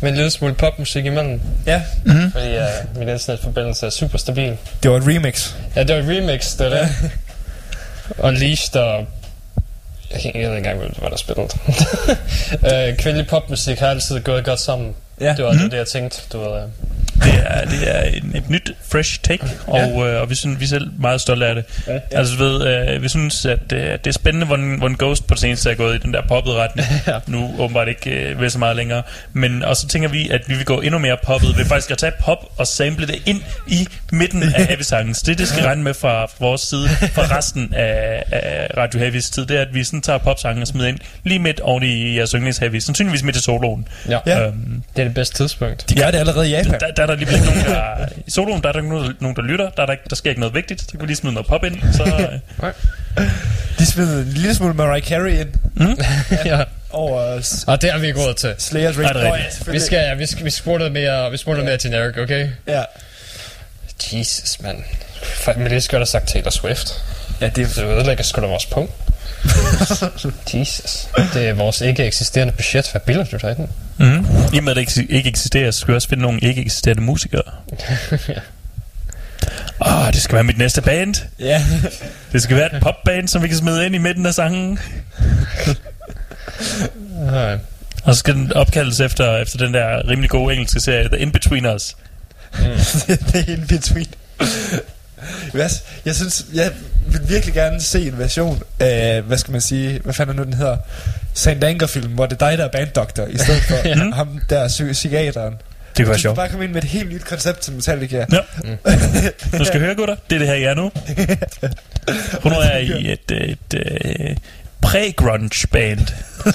med en lille smule popmusik imellem. Ja. Mhm. Fordi uh, min internetforbindelse er super stabil. Det var et remix. Ja, det var et remix, det var det. Og... Jeg, kan- jeg ved ikke engang, hvad der spillede. [LAUGHS] øh, kvindelig popmusik har altid gået godt sammen. Ja. Det var mm-hmm. det, jeg tænkte. Du ved, øh. Det er, det er en, et nyt, fresh take, og, øh, og vi, synes, vi er selv meget stolte af det. Ja. Altså, du ved, øh, vi synes, at øh, det er spændende, hvordan, hvordan Ghost på det seneste er gået i den der poppet retning. [LAUGHS] Ja. Nu åbenbart ikke øh, ved så meget længere. Men, og så tænker vi, at vi vil gå endnu mere poppet ved faktisk at tage pop og sample det ind i midten af [LAUGHS] Heavy Sangen. Så det, det skal regne med fra, fra vores side, fra resten af, af Radio Heavys tid, det er, at vi sådan tager popsangen og smider ind lige midt oven i jeres yndlings Heavy. Sandsynligvis midt i soloen. Ja. Ja. Øhm, Det er det bedste tidspunkt. De gør det allerede i Japan. der, der er der lige nogen, der... I soloen, der er der ikke nogen, nogen, der lytter. Der, er der, ikke, der sker ikke noget vigtigt. Så kan vi lige smide noget pop ind. Så, [LAUGHS] øh, De smider en lille smule Mariah Carey ind [LAUGHS] ja. over s- Og det har vi råd til. Slayer's Nej, det er Ring. ja, Vi skal, ja, vi skal, vi spurgte noget mere, vi spurgte noget mere generic, okay? Ja. Jesus, mand. Fandme lige skal have sagt Taylor Swift. Ja, det Det ødelægger sgu da vores punkt. [LAUGHS] Jesus. Det er vores ikke eksisterende budget. Hvad bilder du dig i den? mm. I og med, at det ikke, eksisterer, så skal vi også finde nogle ikke eksisterende musikere. Åh, oh, det skal være mit næste band. Ja. Det skal være et popband, som vi kan smide ind i midten af sangen. Nej. [LAUGHS] Og så skal den opkaldes efter, efter den der rimelig gode engelske serie, The In-Betweeners. det [LAUGHS] er in between. Hvad, jeg synes, jeg vil virkelig gerne se en version af, hvad skal man sige, hvad fanden er nu den hedder, St. Anger-film, hvor det er dig, der er banddoktor, i stedet for [LAUGHS] Ja. ham der psy- psykiateren. Det kunne være Du sjovt. bare komme ind med et helt nyt koncept til Metallica. Ja. Nu skal I høre, gutter. Det er det her, jeg er nu. Hun er i [LAUGHS] et, et, et pre-grunge band. [LAUGHS]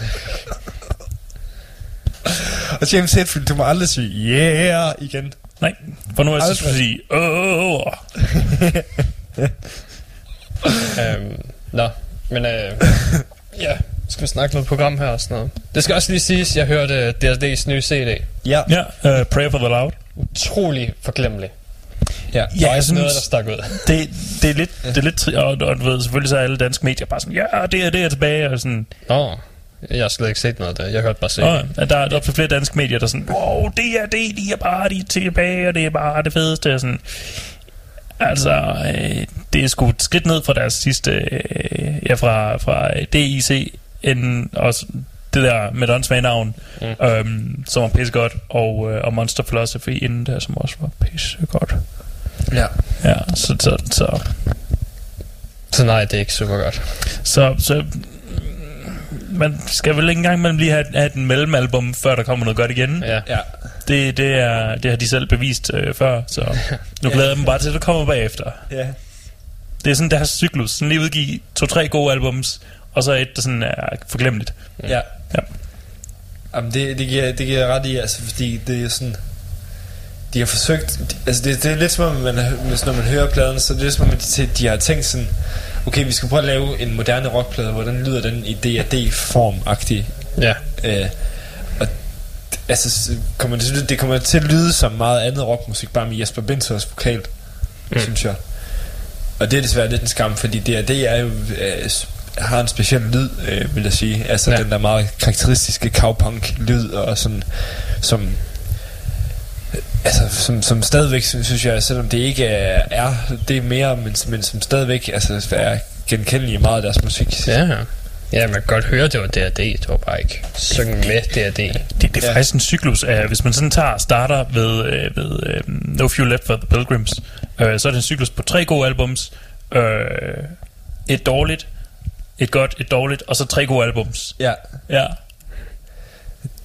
Og James Hetfield, du må aldrig sige, yeah, igen. Nej, for nu er jeg så skulle sige, åh, [LAUGHS] Øhm, nå, men øh, ja, skal vi snakke noget program her og sådan noget. Det skal også lige siges, jeg hørte DSD's nye CD. Ja. ja, uh, Prayer for the Loud. Utrolig forglemmelig. Ja, Der Ja, var jeg ikke noget, der synes, stak ud. [LAUGHS] det, det er lidt, det er lidt tri- og, og, du ved, selvfølgelig så er alle danske medier bare sådan, ja, det er det er tilbage, og sådan, Nå, jeg har slet ikke set noget af det. Jeg hørte bare CD. og, der, der er flere danske medier, der er sådan, wow, det er det, de er bare de er tilbage, og det er bare det fedeste, og sådan, altså, øh, det er sgu et skridt ned fra deres sidste, øh, ja, fra, fra DIC, en, og s- det der med et åndssvagt navn, Mm. øhm, som var pissegodt, og, øh, og Monster Philosophy inden der, som også var pissegodt. Ja. Ja, så, så, så, Så nej, det er ikke super godt. så, så man skal vel ikke engang mellem lige have, have den mellemalbum, før der kommer noget godt igen. Ja. Ja. Det, det, er, det har de selv bevist øh, før, så nu [LAUGHS] glæder jeg dem bare til, at det kommer bagefter. Ja. Det er sådan deres cyklus. Sådan lige udgive to-tre gode albums, og så et, der sådan er forglemmeligt. Ja. Ja. Jamen, det, det, giver, det giver ret i, altså, fordi det er sådan... De har forsøgt... De, altså, det, det er lidt som om, man, når man hører pladen, så er det lidt som om, at de, de har tænkt sådan... Okay, vi skal prøve at lave en moderne rockplade, hvordan lyder den i D&D-form-agtig. Ja. Øh, og altså, kommer det, det kommer til at lyde som meget andet rockmusik, bare med Jesper Binters vokal, mm. synes jeg. Og det er desværre lidt en skam, fordi D&D er jo, øh, har en speciel lyd, øh, vil jeg sige. Altså Ja. den der meget karakteristiske cowpunk-lyd, og sådan, som altså, som, som stadigvæk, synes synes jeg, selvom det ikke er, er det er mere, men, men som stadigvæk altså, er genkendelige i meget af deres musik. Ja, ja. Ja, man kan godt høre, det var D&D. Det var bare ikke synge med D&D. Det, det er Ja. faktisk en cyklus af, hvis man sådan tager starter ved, øh, ved øh, No Fuel Left for the Pilgrims, øh, så er det en cyklus på tre gode albums, øh, et dårligt, et godt, et dårligt, og så tre gode albums. Ja, Ja,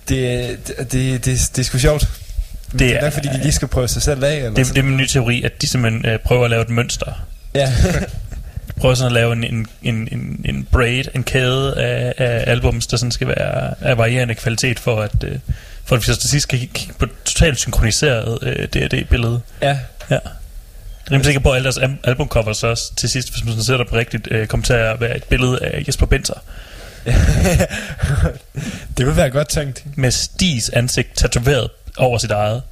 det, det, det, det, det er sgu sjovt. Det, det er nok, fordi de lige skal prøve sig selv af. Eller det, sådan. det er min nye teori, at de simpelthen øh, prøver at lave et mønster. Ja. [LAUGHS] Prøver sådan at lave en, en, en, en, en braid, en kæde af, af albums, der sådan skal være af varierende kvalitet, for at, øh, for at vi så til sidst kan kigge på totalt synkroniseret øh, D&D-billede. ja. Ja. Jeg er sikker på, at alle deres al- albumcovers også til sidst, hvis man sådan sætter på rigtigt, øh, kommer til at være et billede af Jesper Binter det vil være godt tænkt. med Stis ansigt tatoveret over sit eget.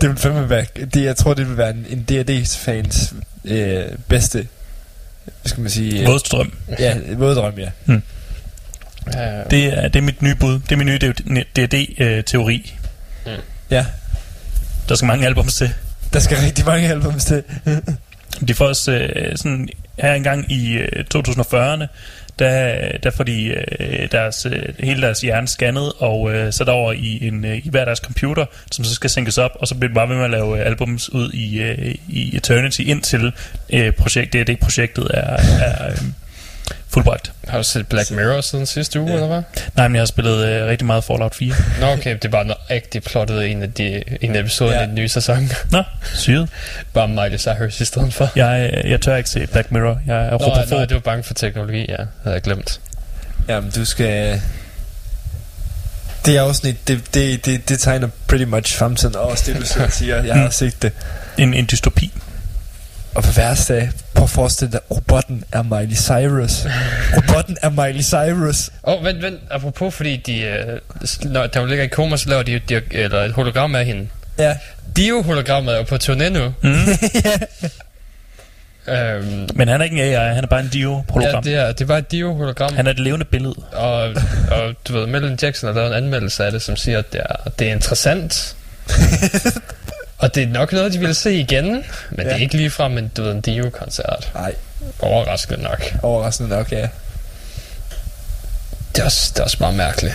Det vil fandme være... Det, jeg tror, det vil være en, en D&D-fans øh, bedste hvad skal man sige... øh, Vådstrøm. Ja, våddrøm, ja. Ja, Det er, det er mit nye bud. Det er min nye D&D-teori. Ja, Der skal mange albums til. der skal rigtig mange albums til. De får også øh, sådan her engang i øh, 2040'erne, der, der får de øh, deres, øh, hele deres hjerne scannet og øh, sat over i, en, øh, i hver deres computer, som så skal sænkes op, og så bliver det bare ved med at lave øh, albums ud i, øh, i Eternity, indtil øh, projekt, det, det projektet er, er øh, fuldbragt. har du set Black Mirror siden sidste uge, eller hvad? Nej, men jeg har spillet øh, rigtig meget Fallout 4. Nå, okay, det er bare noget rigtig plottet en af, de, en af episoderne Ja. ja. i den nye sæson. Nå, syret. bare Miley Cyrus i stedet for. Jeg, øh, jeg tør ikke se Black Mirror. Jeg er Nå, nej, du var bange for teknologi, ja. Det havde jeg glemt. Jamen, du skal... Det er afsnit, det, det, det, det tegner pretty much fremtiden også, det du [LAUGHS] siger. Jeg har også set det. En, en dystopi. Og på værste af, prøv at forestille dig, robotten er Miley Cyrus. robotten er Miley Cyrus. Åh, oh, vent, vent. Apropos, fordi de, øh, når, da hun ligger i koma, så laver de, de eller et hologram af hende. Ja. Dio-hologrammet er jo på turné nu. Mm. [LAUGHS] Øhm, Men han er ikke en AI, han er bare en ja, Dio-hologram. det er, det er bare et Dio-hologram. Han er et levende billede. Og, og du ved, Melvin Jackson har lavet en anmeldelse af det, som siger, at det er, det er interessant. [LAUGHS] og det er nok noget, de vil [LAUGHS] se igen, men ja. det er ikke ligefrem en, du ved, en Dio-koncert. Nej, Overraskende nok. overraskende nok, ja. Det er også, det er også bare mærkeligt.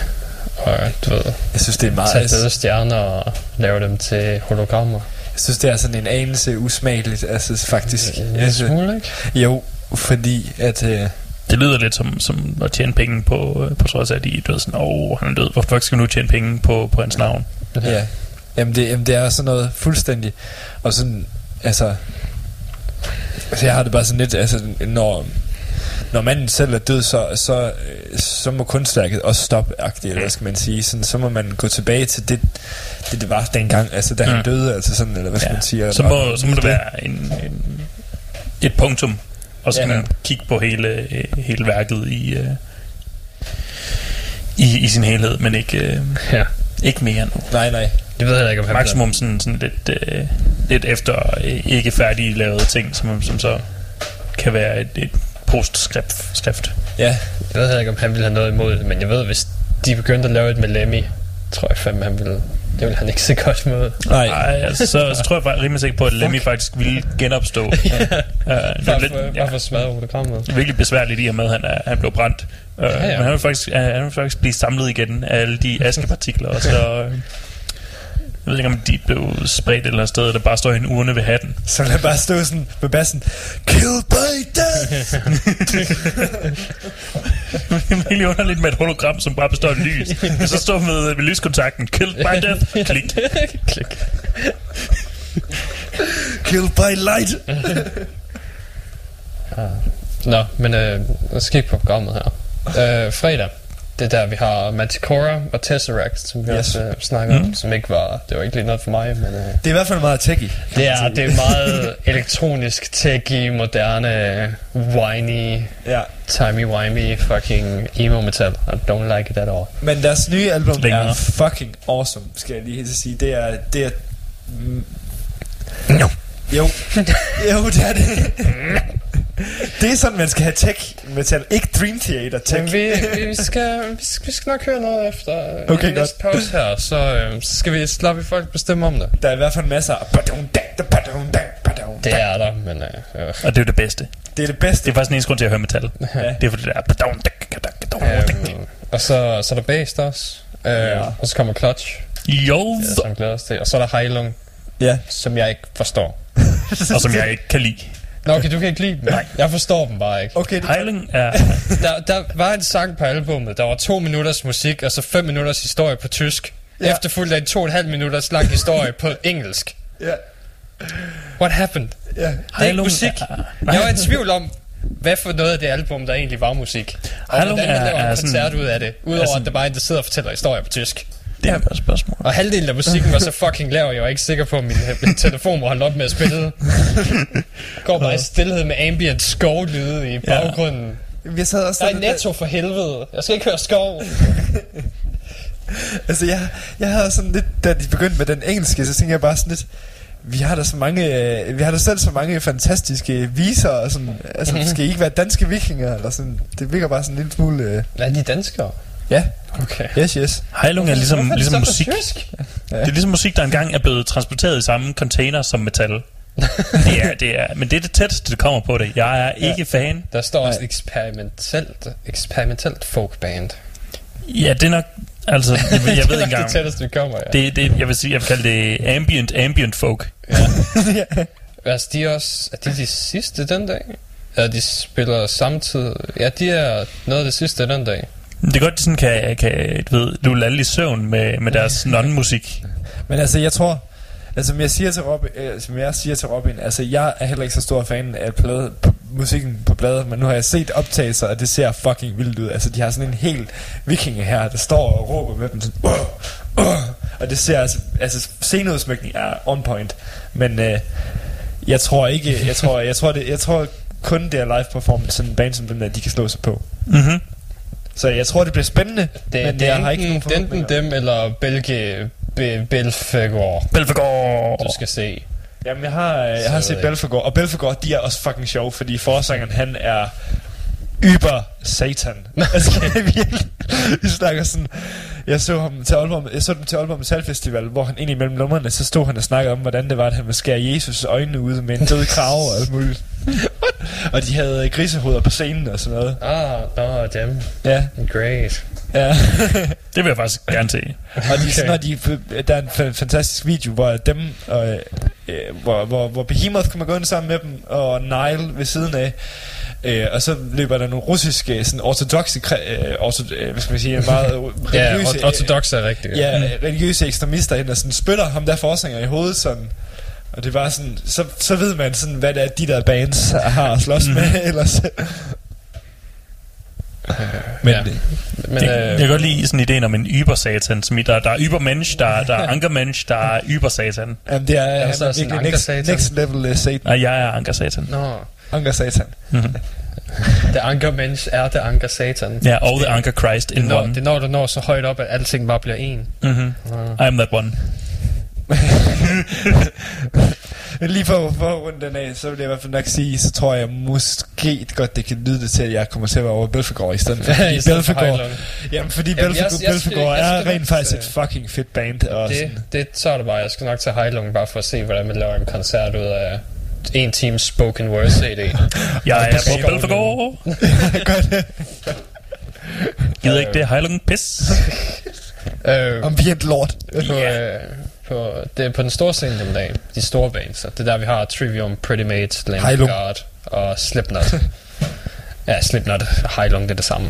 Og du ved, Jeg synes, det er meget... tage døde stjerner og lave dem til hologrammer. jeg synes, det er sådan en anelse usmageligt, altså faktisk. En lille Altså, smule, ikke? jo, fordi at... Øh, Det lyder lidt som, som at tjene penge på, øh, på trods af, at de du ved sådan, åh, oh, han er død. Hvorfor skal vi nu tjene penge på, på hans navn? Ja. Jamen det, jamen det er sådan noget fuldstændig. Og sådan, altså... Altså jeg har det bare sådan lidt, altså når, når manden selv er død, så, så, så må kunstværket også stoppe, eller hvad skal man sige. Sådan, så må man gå tilbage til det, det, det var dengang, altså da han Mm. døde, altså sådan, eller hvad skal man sige. så, må, så må det være en, en, et punktum. Og så Ja. kan man kigge på hele, hele værket i, øh, i, i sin helhed, men ikke, øh, Ja. ikke mere nu. Nej, nej. Det ved jeg ikke, om han Maksimum sådan, sådan lidt, øh, lidt efter øh, ikke færdige lavede ting, som, som så kan være et, et postskrift. Skrift. Ja, Jeg ved ikke, om han ville have noget imod det, men jeg ved, hvis de begyndte at lave et med Lemmy, tror jeg fandme, han ville, det ville han ikke se godt med. nej. Ej, altså, så, så tror jeg faktisk rimelig sikker på, at Lemmy faktisk ville genopstå. [LAUGHS] ja. uh, det er Bare lidt, for, ja, bare for at smadre hologrammet. virkelig besværligt i og med, at han, er, han blev brændt. Uh, Ja, ja. Men han vil faktisk, uh, han vil faktisk blive samlet igen af alle de askepartikler. og så, uh, [LAUGHS] jeg ved ikke, om de blev spredt et eller andet sted, eller bare står i en urne ved hatten. Så lad bare stå sådan med bassen. Killed by death! det er virkelig underligt med et hologram, som bare består af lys. Og så står med, ved lyskontakten, killed by death, klik. Klik. Killed by light! Nå, men øh, lad os kigge på programmet her. Øh, fredag, det er der, vi har Manticora og Tesseract, som vi Yes. også øh, snakker om, som ikke var, det var ikke lige noget for mig, men øh, Det er i hvert fald meget techy. det er, det er meget elektronisk, techy, moderne, whiny, Ja. timey-wimey, fucking emo metal. I don't like it at all. Men deres nye album Længere. er fucking awesome, skal jeg lige helt sige. Det er... Det er mm, No. jo. jo, det er det. [LAUGHS] det er sådan, man skal have tech metal. Ikke Dream Theater tech. Men vi, vi, skal, vi, skal, vi skal nok høre noget efter øh, Okay, næste pause her, så, øh, så skal vi vi folk bestemme om det. Der er i hvert fald masser af... Det er der, men øh, øh, Og det er det bedste. Det er det bedste. Det er faktisk den eneste grund til at høre metal. Ja. Det er fordi, det er... Øhm, og så, så er der Based også. Øh, Ja. Og så kommer Clutch, Jo, ja, som glæder os til. Og så er der Heilung, Ja. som jeg ikke forstår. [LAUGHS] og som jeg ikke kan lide. Nå, okay, du kan ikke lide dem. Nej. Jeg forstår dem bare ikke. Okay, det Heiling er... [LAUGHS] Der, der var en sang på albummet, der var to minutters musik, og så fem minutters historie på tysk. Ja. Efterfulgt af en to og en halv minutters lang historie på engelsk. Ja. What happened? Ja. Det er ikke musik. er- Jeg var i tvivl om, hvad for noget af det album, der egentlig var musik. Og Heilung hvordan man er- laver er en sådan- koncert ud af det. Udover sådan- at der bare er en, der sidder og fortæller historier på tysk. Det er et godt spørgsmål. Og halvdelen af musikken var så fucking lav, jeg var ikke sikker på, at min, min telefon var holdt op med at spille. [LAUGHS] Går bare i stillhed med ambient skovlyde i baggrunden. Jeg sad også Der er sådan- netto for helvede. Jeg skal ikke høre skov. [LAUGHS] Altså, jeg, jeg havde sådan lidt, da de begyndte med den engelske, så tænkte jeg bare sådan lidt, vi har da så mange, øh, vi har da selv så mange fantastiske viser, og sådan, altså, Mhm. [LAUGHS] skal I ikke være danske vikinger, eller sådan, det virker bare sådan en lille smule, øh, Hvad er de danskere? Ja, Okay. yes, yes. Heilung er ligesom, Hvorfor er ligesom det musik. tysk? Det er ligesom musik, der engang er blevet transporteret i samme container som metal. [LAUGHS] det er, det er, men det er det tætteste, det kommer på det. Jeg er ikke fan. Der står også eksperimentelt, eksperimentelt folkband. Ja, det er nok... Altså, jeg, [LAUGHS] ved- jeg ved ikke det er engang... det tætteste, vi kommer, ja. Det, det, jeg vil sige, jeg vil kalde det ambient, ambient folk. Altså, [LAUGHS] de er også... Er de de sidste den dag? Ja, de spiller samtidig... Ja, de er noget af det sidste den dag. Det er godt, de sådan kan, kan du ved, lulle alle i søvn med, med deres [LAUGHS] non-musik. Men altså, jeg tror, altså, som jeg siger til Robin, øh, som jeg siger til Robin, altså, jeg er heller ikke så stor fan af plade, musikken på bladet, men nu har jeg set optagelser, og det ser fucking vildt ud. Altså, de har sådan en helt vikinge her, der står og råber med dem sådan, uh, uh, og det ser altså, altså, sceneudsmykning er on point, men øh, jeg tror ikke, jeg tror, jeg tror, det, jeg tror kun det er live performance, sådan en band som den der, de kan slå sig på. Mm-hmm. Så jeg tror, det bliver spændende, Det, men det jeg har ikke nogen enten, det er enten forhåbninger. dem eller Belge... Be, Belfegård, Belfegård! du skal se. Jamen, jeg har, øh, jeg har set Belfegård, og Belfegård, de er også fucking sjove, fordi forsangeren, han er yber satan. [LAUGHS] altså. Vi [LAUGHS] snakker sådan... Jeg så ham til Aalborg, jeg så dem til Aalborg Metal Festival, hvor han ind imellem numrene, så stod han og snakkede om, hvordan det var, at han ville skære Jesus øjnene ud med en død krave og alt muligt. [LAUGHS] og de havde øh, grisehoveder på scenen og sådan noget. Ah, nå, dem. Ja, Great. ja. Det vil jeg faktisk gerne se. Og de, sådan, når de, der er en fa- fantastisk video, hvor dem, øh, øh, hvor, hvor, hvor Behemoth kommer gående sammen med dem, og Nile ved siden af. Øh, og så løber der nogle russiske, sådan ortodoxe, øh, orto, øh, hvad skal man sige, meget [LAUGHS] øh, Ja, religiøse, or- ortodox er rigtigt. ja, øh, religiøse ekstremister ind og sådan spytter ham der forsanger i hovedet sådan. Og det var sådan, så, så ved man sådan, hvad det er, de der bands har at slås med [LAUGHS] ellers. Men, Ja. Men, Jeg, jeg øh, kan godt lide sådan ideen om en yber-satan. Som i, der, der er yber-mensch, der, der er [LAUGHS] anker-mensch, der er yber-satan. Jamen, det er, han er sådan virkelig next, next level uh, satan. Og jeg er anker-satan. nå, Anker satan. det anker mensch er det anker satan. Ja, og the anker Christ Det in når, one. det når du når så højt op, at alting bare bliver en. Mm-hmm. I'm that one. [LAUGHS] Lige for, for at runde den af, så vil jeg i hvert fald nok sige, så tror jeg måske godt, det kan lyde det til, at jeg kommer til at være over Belfegård i stedet for. [LAUGHS] Fordi Belfegård, jamen, fordi Jamen, Belfegård, jeg skal- Belfegård jeg er rent faktisk øh, et fucking fedt band. Og Det, sådan. det, så er det bare, jeg skal nok tage Heilung bare for at se, hvordan man laver en koncert ud af en times spoken word CD. [LAUGHS] Jeg er på Belfegård. Godt. Gider ikke det Heilung pis? [LAUGHS] øh, Ambient lort. på, øh, på, det er på den store scene den dag, de store bands. så Det er der, vi har Trivium, Pretty Mate, Lamb. God og Slipknot. [LAUGHS] ja, Slipknot og Heilung, det er det samme.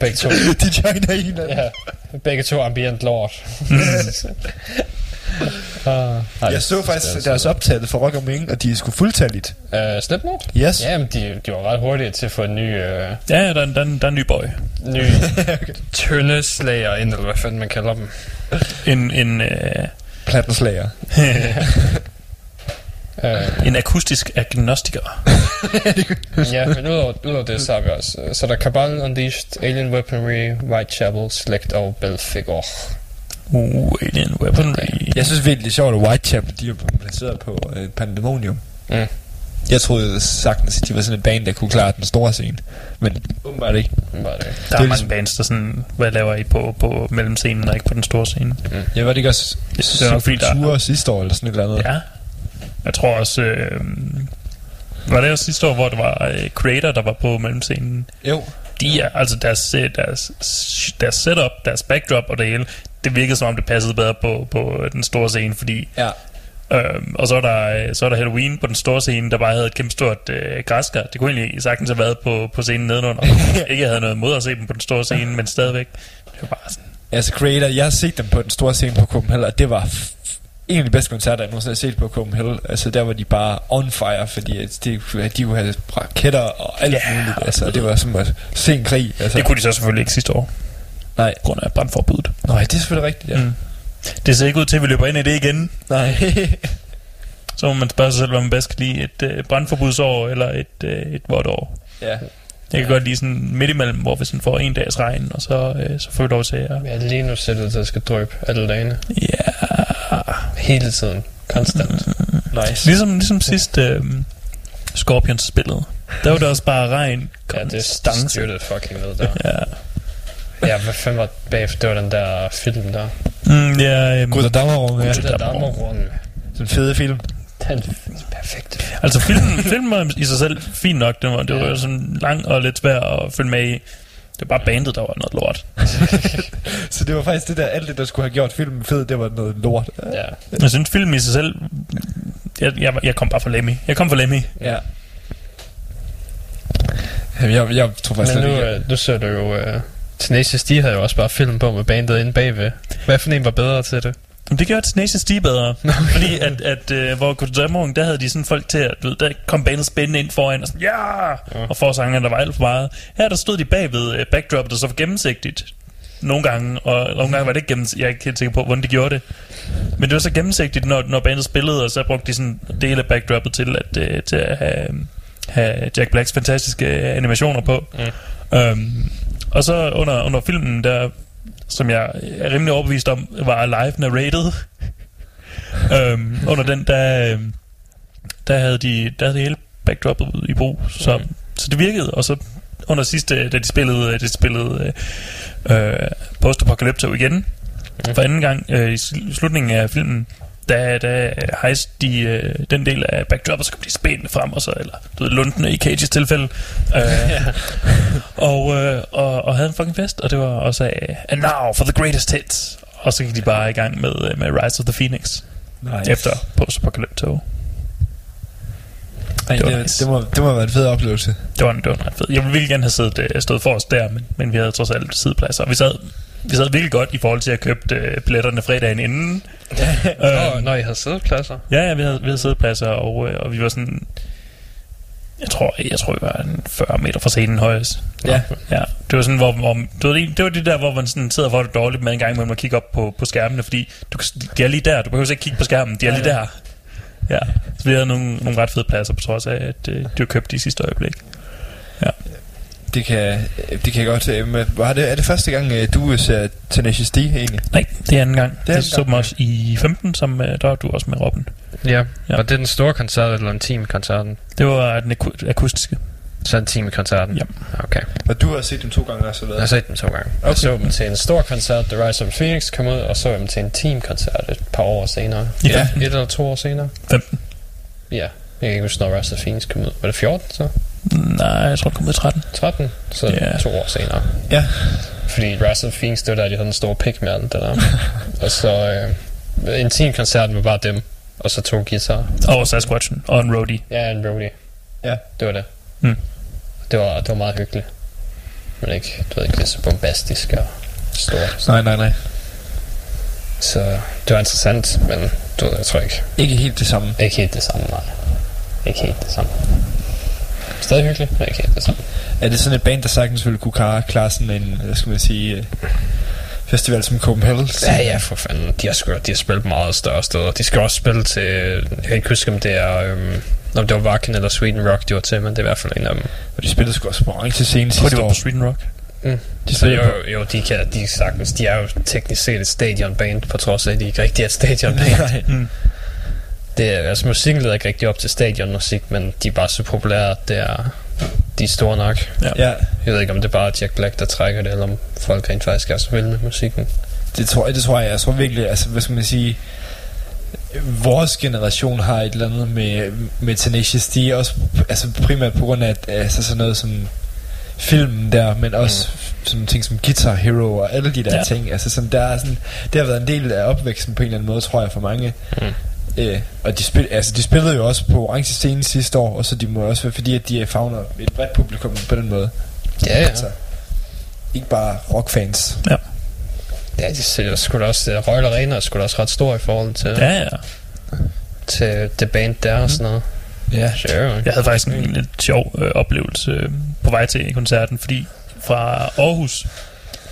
begge to. De joiner i hinanden. Ja, begge to ambient lort. Uh, Jeg så faktisk deres optagelse for Rock am Ring, og de er sgu fuldtalligt. Uh, Slipknot? Yes. Ja, men de, de var ret hurtige til at få en ny, uh, Ja, der, er- der, er- der er en ny boy. ny [LAUGHS] tyndeslager ind, eller hvad fanden man kalder dem. En, en, øh, Plattenslager. Uh, [LAUGHS] en akustisk agnostiker. [LAUGHS] ja, men udover, udover det, så har vi også, så er der Cabal Unleashed, Alien Weaponry, Whitechapel, Select og Belfegor. Uh, alien weaponry. Jeg synes virkelig, det er sjovt, at Whitechapel, de er placeret på uh, Pandemonium. Mm. Jeg troede sagtens, at de var sådan en band, der kunne klare den store scene. Men åbenbart ikke. Var det. Der er er mange ligesom- bands, der sådan, hvad laver I på, på mellemscenen og ikke på den store scene? Jeg var det ikke også Jeg synes, det er nok, fordi der Sepultura sidste år, eller sådan et eller andet. Ja. Jeg tror også... Øh, var det også sidste år, hvor det var øh, Creator, der var på mellemscenen? Jo. De er, altså deres, øh, deres, deres setup, deres backdrop og det hele, det virkede som om det passede bedre på, på den store scene, fordi... Ja. Øhm, og så er, der, så er der Halloween på den store scene, der bare havde et kæmpe stort øh, græskar. Det kunne egentlig sagtens have været på, på scenen nedenunder. [LAUGHS] ikke havde noget mod at se dem på den store scene, men stadigvæk. Det var bare sådan... Altså Creator, jeg har set dem på den store scene på Copenhagen, og det var en af de bedste koncerter, jeg nogensinde har set på Copenhagen. Altså der var de bare on fire, fordi de, de kunne have raketter og alt yeah. muligt. Altså det var som at se en krig. Altså. Det kunne de så selvfølgelig ikke sidste år, Nej. på grund af brandforbuddet. Nej, det er selvfølgelig rigtigt, ja. Mm. Det ser ikke ud til, at vi løber ind i det igen. Nej. [LAUGHS] Så må man spørge sig selv, hvad man bedst kan lide. Et øh, brandforbudsår eller et, øh, et vådt år. ja. Jeg kan godt lide sådan midt imellem, hvor hvis man får en dags regn, og så, øh, så får vi lov til at... Ja, lige nu sætter det, der skal drøbe alle dagene. Ja, Hele tiden. Konstant. Nice. Ligesom, ligesom sidst øh, Scorpions spillede. Der var det også bare regn. Ja, det styrtede fucking ned der. Ja. Ja, hvad fanden var bagefter? Det var den der film der. Mm, ja, øhm, Gud og Dammerung, ja. Det der Dammerung. Den fede film. Den er perfekt. Altså filmen, [LAUGHS] filmen var i sig selv fint nok. Den var, det var sådan lang og lidt svær at følge med i. Det var bare bandet, der var noget lort. [LAUGHS] Så det var faktisk det der, alt det, der skulle have gjort filmen fed, det var noget lort. Ja. Jeg synes filmen i sig selv... Jeg, jeg, jeg kom bare for Lemmy. Jeg kom for Lemmy. Ja. Jeg, jeg tror faktisk Men nu, ikke... øh, nu så du jo... Øh, Tenacious D havde jo også bare film på med bandet inde bagved. Hvad for en var bedre til det? Men det gjorde Tenacious D bedre. [LAUGHS] fordi at, at øh, hvor Kodamorgen, der havde de sådan folk til at, du ved, der kom bandet spændende ind foran, og sådan, ja! Og forsangerne, der var alt for meget. Her der stod de bagved øh, backdroppet, og så var gennemsigtigt. Nogle gange, og nogle gange var det ikke gennemsigtigt. Jeg er ikke helt sikker på, hvordan de gjorde det. Men det var så gennemsigtigt, når, når bandet spillede, og så brugte de sådan en del af backdroppet til at, øh, til at have, have Jack Blacks fantastiske øh, animationer på. Mm. Øhm, og så under, under filmen, der, som jeg er rimelig overbevist om, var live narrated. [LAUGHS] øhm, under den, der, øhm, der havde de, der havde de hele backdroppet i brug. Så, mm. så det virkede, og så under sidste, da de spillede, de spillede øh, øh, Post-Apocalypto igen, mm. for anden gang øh, i sl- slutningen af filmen, da, da hejste de øh, den del af backdrop, og så kom de spændende frem, og så, eller du ved, lundene i Cages tilfælde. Øh, [LAUGHS] og, øh, og, og havde en fucking fest, og det var også af, and now for the greatest hits. Og så gik de bare i gang med, øh, med Rise of the Phoenix, Nice. efter Post-Apocalypto. Ej, det det, nice. det, må, det må være en fed oplevelse. Det var, det var ret fedt. Jeg ville gerne have siddet, øh, stået for os der, men, men vi havde trods alt sidepladser. Og vi sad, vi sad virkelig godt i forhold til at købe øh, billetterne fredagen inden. [LAUGHS] Nå, når I havde sædepladser. Ja, ja, vi havde, vi havde sædepladser, og, øh, og vi var sådan... Jeg tror, jeg tror, vi var en 40 meter fra scenen højest. Ja. Ja, det var sådan, hvor, hvor det, var det, var det der, hvor man sådan sidder for det dårligt med en gang, imellem at kigge op på, på skærmene, fordi du, de er lige der, du behøver ikke kigge på skærmen, de er lige der. Ja, så vi havde nogle, nogle ret fede pladser, på trods af, at øh, de var købt i sidste øjeblik. Det kan, det kan jeg godt... Øh, men var det, er det første gang, øh, du ser Tenacious D egentlig? Nej, det er anden gang. Det er det så dem også i 15, som øh, der var du også med Robin. Ja. Ja. ja. Og det er den store koncert, eller en team-koncerten? Det var den aku- akustiske. Så en team-koncerten? Ja. Okay. Og du har set dem to gange også, eller Jeg har set dem to gange. Okay. Jeg så dem til en stor koncert, The Rise of Phoenix kom ud, og så dem til en team-koncert et par år senere. I Ja. 15. Et eller to år senere. 15. Ja. Jeg kan ikke huske, når Rise of Phoenix kom ud. Var det 14 så? Nej, jeg tror, det kom ud i 13. 13? Så Ja. to år senere. Ja. Fordi Rise of Phoenix, det var der, de havde den store pik med alt det der. [LAUGHS] og så øh, en team-koncert var bare dem, og så to guitar. Og Sasquatchen og en roadie. Ja, en roadie. Ja. Det var det. Mm. Det var, det var meget hyggeligt. Men ikke, du ved ikke, det er så bombastisk og stort. Nej, nej, nej. Så det var interessant, men du ved, jeg tror ikke. Ikke helt det samme. Ikke helt det samme, nej. Ikke helt det samme. Stadig hyggeligt, men ikke helt det samme. Er det sådan et band, der sagtens ville kunne klare, klare sådan en, hvad skal man sige, øh, festival som Copenhagen? Ja, ja, for fanden. De har, sgu, de har spillet på meget større steder. De skal også spille til... Jeg kan ikke huske, om det er... Øhm, om det var Wacken eller Sweden Rock, de var til, men det er i hvert fald en af dem. Og de spillede sgu også på orange scene sidste det var år. på Sweden Rock. Mm. De Så jo, på... jo, de, kan, de, sagtens, de er jo teknisk set et stadionband, på trods af, at de ikke rigtig er et stadionband. [LAUGHS] Nej. Mm. Det er, altså, musikken leder ikke rigtig op til stadionmusik, men de er bare så populære, at det er, de er store nok. Ja, Jeg ved ikke, om det er bare Jack Black, der trækker det, eller om folk rent faktisk er så vilde med musikken. det tror jeg, det tror jeg. Jeg tror virkelig, altså, hvad skal man sige, vores generation har et eller andet med, med Tenacious D, også altså primært på grund af at, altså sådan noget som filmen der, men også mm. sådan ting som Guitar Hero og alle de der Ja. ja. ting. Altså sådan, der er sådan, det har været en del af opvæksten på en eller anden måde, tror jeg, for mange. Mm. Øh, og de, spil, altså, de spillede jo også på orange scene sidste år, og så de må også være fordi, at de fagner et bredt publikum på den måde. Ja, ja. Altså, ikke bare rockfans. Ja, de ser sgu da også, uh, Royal Arena er sgu da også ret stor i forhold til, Ja, ja. til det band der og sådan noget. Ja. Sure. Jeg havde faktisk en lidt sjov øh, oplevelse øh, på vej til koncerten, fordi fra Aarhus,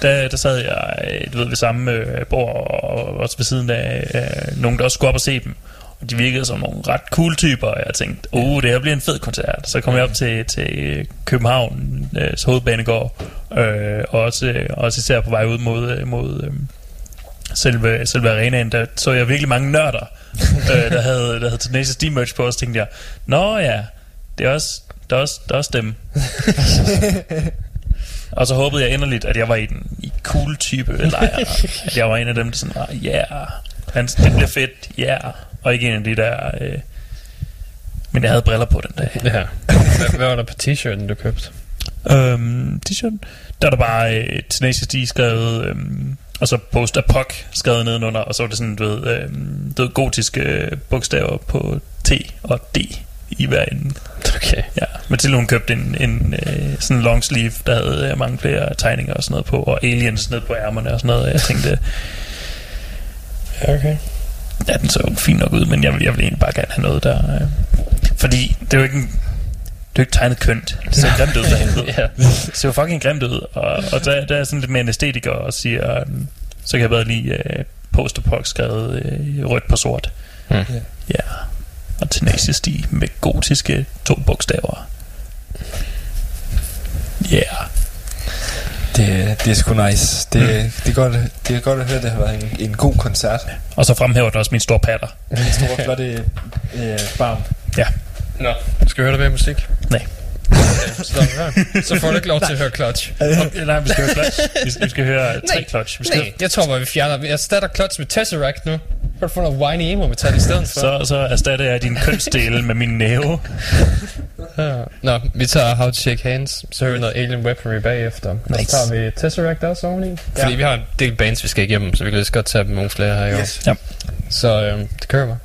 der, der sad jeg øh, du ved, ved samme øh, bord og også ved siden af øh, nogen, der også skulle op og se dem. Og de virkede som nogle ret cool typer, og jeg tænkte, oh, det her bliver en fed koncert. Så kom jeg op til, til København, øh, hovedbanegård, øh, og også, øh, også især på vej ud mod, øh, mod øh, selve, selve arenaen, der så jeg virkelig mange nørder, [LAUGHS] øh, der havde, der havde Tenacious D-merch på, og så tænkte jeg, Nå ja, det er også, der er også, der er også dem. [LAUGHS] og så håbede jeg inderligt, at jeg var i den i cool type lejr. at [LAUGHS] jeg var en af dem, der sådan, ah, yeah, han, det bliver fedt, yeah. Og ikke en af de der... Øh, men jeg havde briller på den dag. Ja. Hvad, hvad var der på t-shirten, du købte? Øhm, t-shirten, der er der bare øh, Tenacious D skrevet, øhm, og så Post Apoc skrevet nedenunder, og så var det sådan, du ved, øhm, du ved gotiske øh, bogstaver på T og D i hver ende. Okay. Ja, Mathilde hun købte en, en øh, sådan long sleeve, der havde øh, mange flere tegninger og sådan noget på, og aliens ned på ærmerne og sådan noget. Jeg tænkte, Okay. ja, den så jo fint nok ud, men jeg vil, jeg vil egentlig bare gerne have noget der... Øh, fordi det er jo ikke en, det er ikke tegnet kønt. Det ser grimt ud for helvede. [LAUGHS] Ja. Det ser jo fucking grimt ud. Og, og der, der er sådan lidt mere en æstetiker og siger, um, så kan jeg bedre lige uh, posterpok skrevet uh, rødt på sort. Hmm. Ja. Og Tenacious D med gotiske to bogstaver. Ja. Yeah. Det, det er sgu nice. Det, mm. det, er godt, det er godt at høre, at det har været en, en god koncert. Og så fremhæver det også min store patter. En stor, flotte øh, barm. Ja. Nå, skal vi høre der mere musik? Nej. Okay, så, får du ikke lov til at høre Clutch. Okay, nej, vi skal høre clutch. Vi skal, vi skal høre [LAUGHS] tre clutch. Vi skal, Nej, jeg tror bare, vi fjerner. Jeg starter Clutch med Tesseract nu. Kan du få noget whiny emo metal i stedet for? så, så erstatter jeg din kønsdele med min næve. Ja. Nå, vi tager How to Shake Hands, så hører vi noget Alien Weaponry bagefter. Og Nice. så tager vi Tesseract også oveni. Fordi vi har en del bands, vi skal igennem, så vi kan lige så godt tage dem nogle flere her i år. Yes. Ja. Så øhm, det kører bare.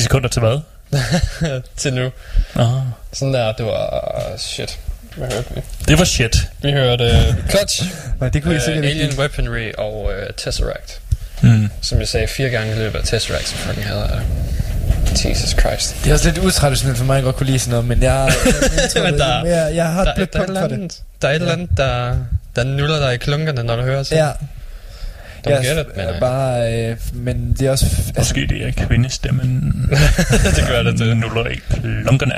10 sekunder til hvad? [LAUGHS] til nu. Aha. Sådan der, det var shit. Hvad hørte vi? Det var shit. Vi hørte uh, Clutch, Nej, det kunne uh, sikkert ikke Alien lide. Weaponry og uh, Tesseract. Mm. Som jeg sagde fire gange i løbet af Tesseract, så fucking hader jeg det. Jesus Christ. Det er også lidt utraditionelt for mig at godt kunne lide sådan noget, men jeg, jeg, [LAUGHS] Men det, der- jeg, jeg har Der, et blødt er punkt for det. der er et eller andet, der, der nuller dig i klunkerne, når du hører til. Ja, Don't jeg, get it, men, er uh, bare, øh, men det er også... Altså, Måske det er kvindestemmen. [LAUGHS] det gør det til. Nuller i klunkerne.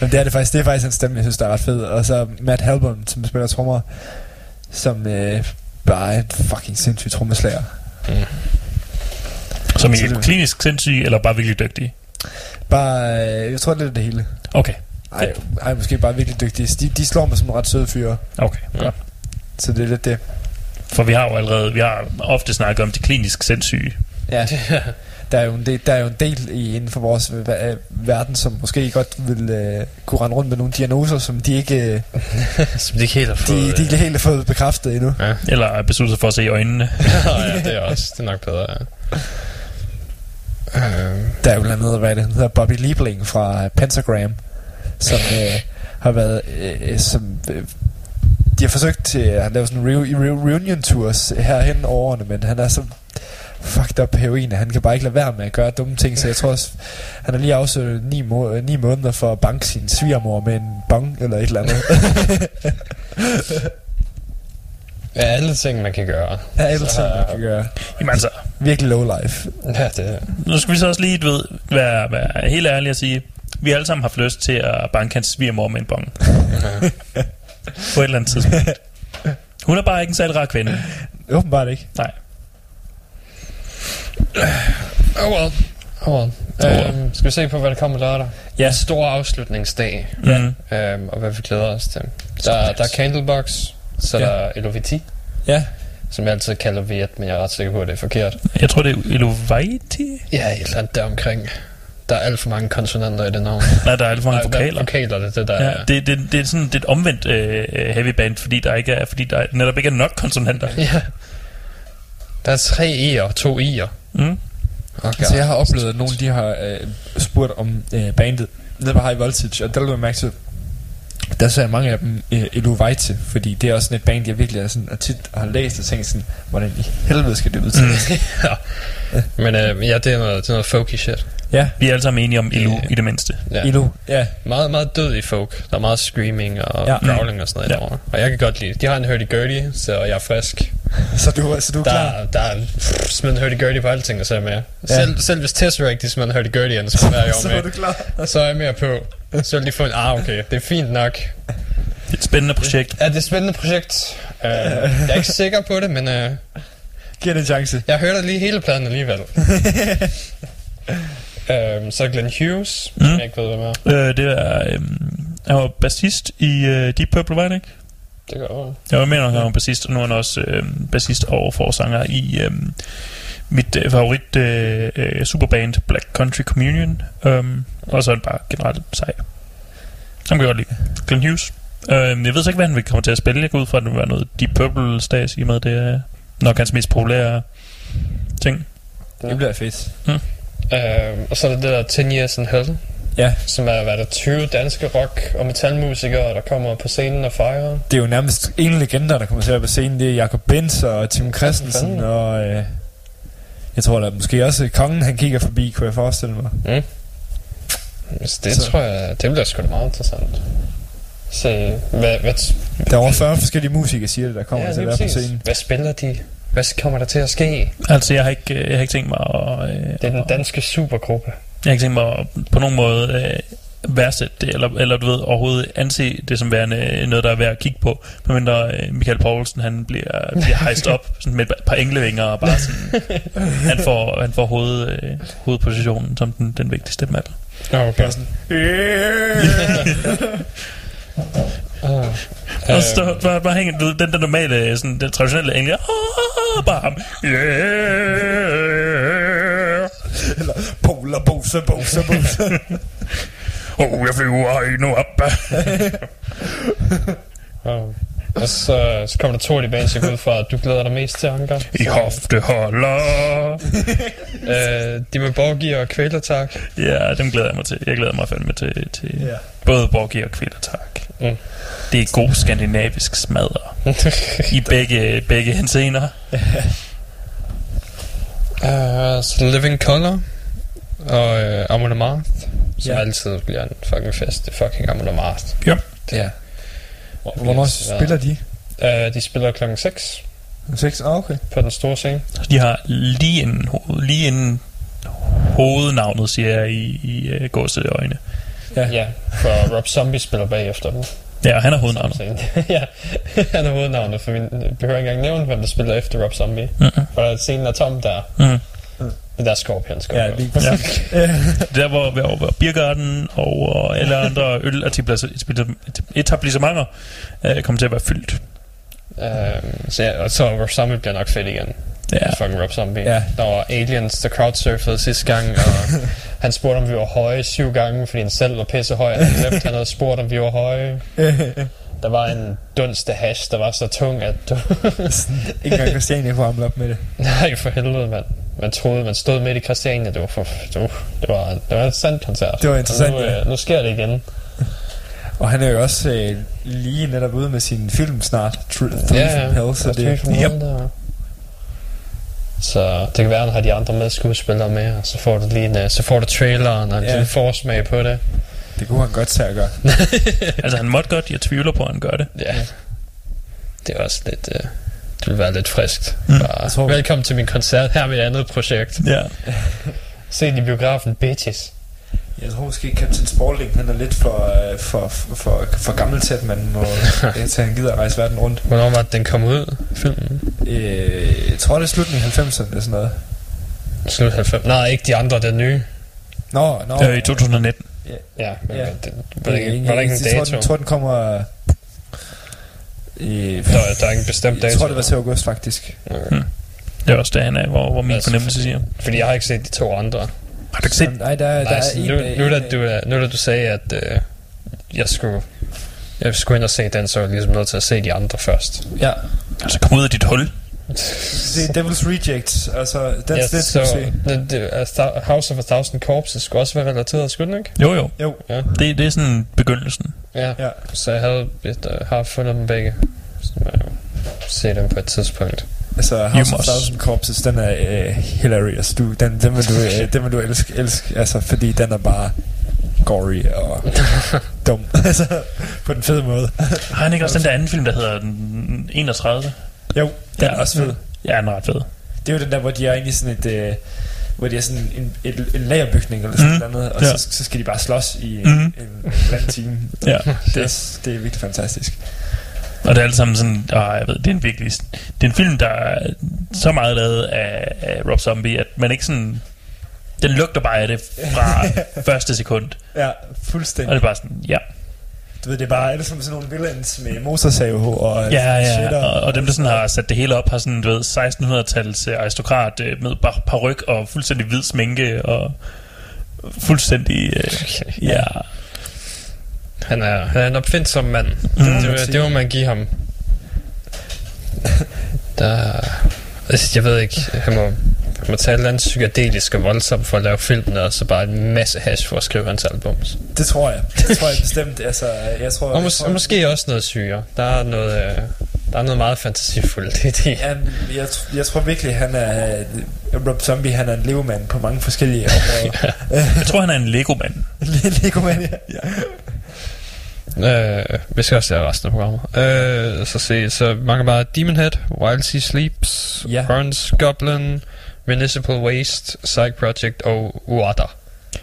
men det er det faktisk. Det er faktisk en stemme, jeg synes, der er ret fed. Og så Matt Halbom, som spiller trommer, som øh, bare er en fucking sindssyg trommeslager. Som i Så klinisk sindssyg, eller bare virkelig dygtig? Bare, øh, jeg tror, det er det hele. Okay, Ej, ej, måske bare virkelig dygtige. De, de slår mig som en ret søde fyre. okay. Ja. Godt. Så det er lidt det. For vi har jo allerede, vi har ofte snakket om de klinisk sindssyge. Ja, der er jo en del, der er jo en del i, inden for vores øh, verden, som måske godt vil øh, kunne rende rundt med nogle diagnoser, som de ikke, øh, [LAUGHS] Som de ikke helt har de, fået... de ikke helt har fået bekræftet endnu. Ja. Eller er besluttet sig for at se i øjnene. [LAUGHS] ja, det er også. Det er nok bedre, ja. Der er jo blandt andet, hvad det hedder, Bobby Liebling fra Pentagram, som øh, har været, øh, som, øh, de har forsøgt til at lave sådan en reu- reu- reunion tours herhen over årene, men han er så fucked up heroin, at han kan bare ikke lade være med at gøre dumme ting, så jeg tror også, han har lige afsøgt ni, må- ni måneder for at banke sin svigermor med en bong eller et eller andet. [LAUGHS] ja, alle ting, man kan gøre. ja, alle Så, ting, man kan gøre. Jamen altså, Virkelig low life. Ja, det nu skal vi så også lige du ved, være, være helt ærlige og sige, vi alle sammen har haft lyst til at banke hans svigermor med en bong. [LAUGHS] På et eller andet tidspunkt. Hun er bare ikke en særlig rar kvinde. Åbenbart ikke. Nej. Oh well. Oh well. well. Øhm, skal vi se på, hvad der kommer lørdag? Ja. En stor afslutningsdag. Mm. Øhm, og hvad vi glæder os til. Der, der er Candlebox, så Ja. der er Eloviti, Ja, som jeg altid kalder Viet, men jeg er ret sikker på, at det er forkert. Jeg tror, det er Elovaiti. Ja, et eller andet deromkring. Der er alt for mange konsonanter i det navn. [LAUGHS] Nej, der er alt for mange Nej, vokaler. Vokaler, det er det, der Ja, er. det, det, det er sådan det er et omvendt øh, heavy band, fordi der ikke er, fordi der netop ikke er nok konsonanter. [LAUGHS] Ja. Der er tre E'er og to I'er. Mm. Okay. Altså, jeg har oplevet, at nogen de har øh, spurgt om øh, bandet nede på High Voltage, og der jeg mærke til, der så jeg mange af dem øh, Elovite, fordi det er også sådan et band, jeg virkelig er sådan, og tit har læst og tænkt sådan, hvordan i helvede skal det udtales? Mm. [LAUGHS] ja. Men øh, ja, det er noget, det er noget folky shit. ja, Vi er alle sammen enige om Elo i det mindste. Ja. Elo, ja, Meget, meget død i folk. Der er meget screaming og Ja. growling og sådan noget Ja. derovre. Og jeg kan godt lide. De har en hurdy-gurdy, så jeg er frisk. så du, så du er klar? Der, der er smidt en hurdy-gurdy på alting, og så er jeg med. Ja. Selv, selv hvis Tesseract, de smider en hurdy-gurdy, så er jeg [LAUGHS] så jo er du med. klar? Så er jeg mere på. Så vil de få en, ah okay, det er fint nok. Det er et spændende projekt. Ja, det er et spændende projekt. Uh, jeg er ikke sikker på det, men uh, Giv det en chance. jeg hørte lige hele pladen alligevel. um, [LAUGHS] så Glenn Hughes, mm. jeg ikke ved, hvem er. Øh, det er, øh, han var bassist i øh, Deep Purple, var han ikke? Det gør jeg. Jeg når han var bassist, og nu er han også øh, bassist og forsanger i øh, mit øh, favorit øh, øh, superband Black Country Communion. Um, og så er han bare generelt sej. Han kan godt lide. Glenn Hughes. Øh, jeg ved så ikke, hvad han vil komme til at spille. Jeg går ud fra, at det vil være noget Deep Purple stas i og med, det er nok hans mest populære ting. Det bliver fedt. Uh, og så er der det der 10 Years in Hell, Ja, som er, hvad er der, 20 danske rock- og metalmusikere, der kommer på scenen og fejrer. det er jo nærmest en legender, der kommer til at være på scenen. Det er Jacob Benz og Tim Christensen, og øh, jeg tror da måske også kongen, han kigger forbi, kunne jeg forestille mig. Mm. Så det Så- så. tror jeg, det bliver sgu da meget interessant. Se, hvad, hvad, Der er over 40 forskellige musikere, siger det, der kommer ja, til at være på scenen. Hvad spiller de? Hvad kommer der til at ske? Altså, jeg har ikke, øh, jeg har ikke tænkt mig at... Øh, Det er den danske supergruppe. Jeg har ikke tænkt mig at på nogen måde øh, værdsætte det, eller, eller du ved, overhovedet anse det som værende øh, noget, der er værd at kigge på. Medmindre øh, Michael Poulsen, han bliver, bliver hejst op [LAUGHS] sådan med et par englevinger, og bare sådan, han får, han får hoved, øh, hovedpositionen som den, den vigtigste dem alle. Okay. Og så bare, bare hænger du den der normale, sådan, den traditionelle engle, ah, bare ham. Yeah. Poler, bose, bose, bose. [LAUGHS] Oh, jeg flyver højt nu op. Oh. [LAUGHS] Og så, så kommer der to af de bands, jeg går ud fra, at du glæder dig mest til, Anker. I hofteholder. [LAUGHS] øh, de med Borgi og Kvælertak. Ja, dem glæder jeg mig til. Jeg glæder mig fandme til, til Ja. både Borgi og Kvælertak. Mm. Det er god skandinavisk smadder. [LAUGHS] I begge, begge henseender. Uh, så Living Color og uh, Amon Amarth, som Ja. altid bliver en fucking fest. Det fucking Amon Amarth. Ja. Ja. Hvornår spiller de? Uh, de spiller klokken 6 6? Ah, okay. på den store scene. De har lige inden, hoved, lige inden hovednavnet, siger jeg i, i uh, gåseøjne. Ja. ja, for Rob Zombie spiller bagefter dem. Ja, han er hovednavnet. [LAUGHS] ja, han er hovednavnet, for vi behøver ikke engang nævne, hvem der spiller efter Rob Zombie. Mhm. For scenen er tom der. Mhm. Det der er Scorpion, Scorpion. Ja, lige Ja. [LAUGHS] Der hvor, hvor, hvor Biergarten og, alle [LAUGHS] andre øletablissementer øh, kommer til at være fyldt. Øhm, så, ja, og så Rob Zombie bliver nok fedt igen. Ja. Fucking Rob Zombie. Ja. Der var aliens, der crowdsurfede sidste gang, og [LAUGHS] han spurgte, om vi var høje syv gange, fordi han selv var pisse høj. Han glemte, han havde spurgt, om vi var høje. Der var en dunst af hash, der var så tung, at du... Ikke engang Christiania kunne hamle op med det. Nej, for helvede, mand. Man troede, man stod midt i Christiania. Det var, for, det var, det var, det var en sand koncert. Det var interessant, Og nu, øh, nu sker det igen. [LAUGHS] Og han er jo også øh, lige netop ude med sin film snart, Thr- Three Ja, ja. from Hell, så det, from Hell, der. Så det kan være, at han har de andre med skuespillere med, og så får du lige en, øh, så får du traileren og en Ja. lille forsmag på det. det kunne han godt tage at gøre. [LAUGHS] Altså han måtte godt, jeg tvivler på, at han gør det. Ja. Det er også lidt... Øh, det vil være lidt friskt. Mm. Bare, tror- velkommen til min koncert. Her er mit andet projekt. Ja. [LAUGHS] Se den i biografen, bitches. Jeg tror måske Captain Spaulding, han er lidt for, øh, for, for, for, for gammel til, at man må, [LAUGHS] jeg til, han gider at rejse verden rundt. Hvornår var det, den kom ud, filmen? Øh, jeg tror, det er slutningen af 90'erne eller sådan noget. Slut 90. Nej, ikke de andre, den nye. Nå, nå. Øh, I 2019. Ja, men Ja. ja. Det, var, der ikke, var der ikke en jeg dato? den, tror, den kommer... I, Der, der er ikke en bestemt dato. jeg tror, det var til august, faktisk. Det er også det, han er, hvor, hvor min Altså, fornemmelse siger. Fordi jeg har ikke set de to andre. Har du ikke set? Nej, der, der Nej, er en... nu, nu, da du, nu da du sagde, at øh, jeg skulle jeg skulle ind og se den, så jeg ligesom nødt til at se de andre først. Ja. Altså kom ud af dit hul. Se Devil's Rejects, altså, den, Ja, skal så du se. det, det, altså, House of a Thousand Corpses skulle også være relateret, skulle den ikke? Jo, jo. Jo, Ja. Det, det er sådan begyndelsen. Ja. Ja. Så jeg havde et, uh, har fundet dem begge. Så jeg se dem på et tidspunkt. altså House of. Thousand Corpses, den er øh, hilarious. Du, den, den, vil du, øh, den vil du elske, elske, altså, fordi den er bare gory og [LAUGHS] dum. [LAUGHS] altså, på den fede måde. Har han ikke også den der anden film, der hedder den 31? Jo, den er også fed. Ja, den er ret fed. Det er jo den der, hvor de er inde i sådan et... Øh, hvor de er sådan en, et, en lagerbygning eller sådan mm. noget, og Ja. så, så skal de bare slås i en, mm. en, en time. Ja. Det, er, det er virkelig fantastisk. Og det er alt sammen sådan, åh, jeg ved, det er en virkelig, det er en film, der er så meget lavet af, af Rob Zombie, at man ikke sådan, den lugter bare af det fra [LAUGHS] første sekund. Ja, Og fuldstændig. det er bare sådan, ja, Du ved, det er bare alle som sådan nogle villains med motorsave og ja, ja, shitter. og, og dem, der sådan har sat det hele op, har sådan, du ved, 1600-tals øh, aristokrat øh, med par, paryk og fuldstændig hvid sminke og fuldstændig, øh, ja, Han er, han er en opfindsom mand. Mm. Det, det, det må man give ham. Der, altså, jeg ved ikke, han må, må tage et eller andet psykedelisk og voldsomt for at lave filmen, og så bare en masse hash for at skrive hans albums. Det tror jeg. Det tror jeg bestemt. Altså, jeg tror, Og, jeg mås- tror, og måske også noget syre. Der er noget, øh, der er noget meget fantasifuldt i det. Ja, jeg, tr- jeg tror virkelig, han er... Rob Zombie, han er en levemand på mange forskellige [LAUGHS] områder. jeg tror, han er en Lego-mand. Lego-mand, ja. ja. Øh, vi skal også lave resten af programmet. Øh, så se, så mange bare Demon Head, Wild Sea Sleeps, Ja. Burns Goblin, Municipal Waste, Psych Project og Uada.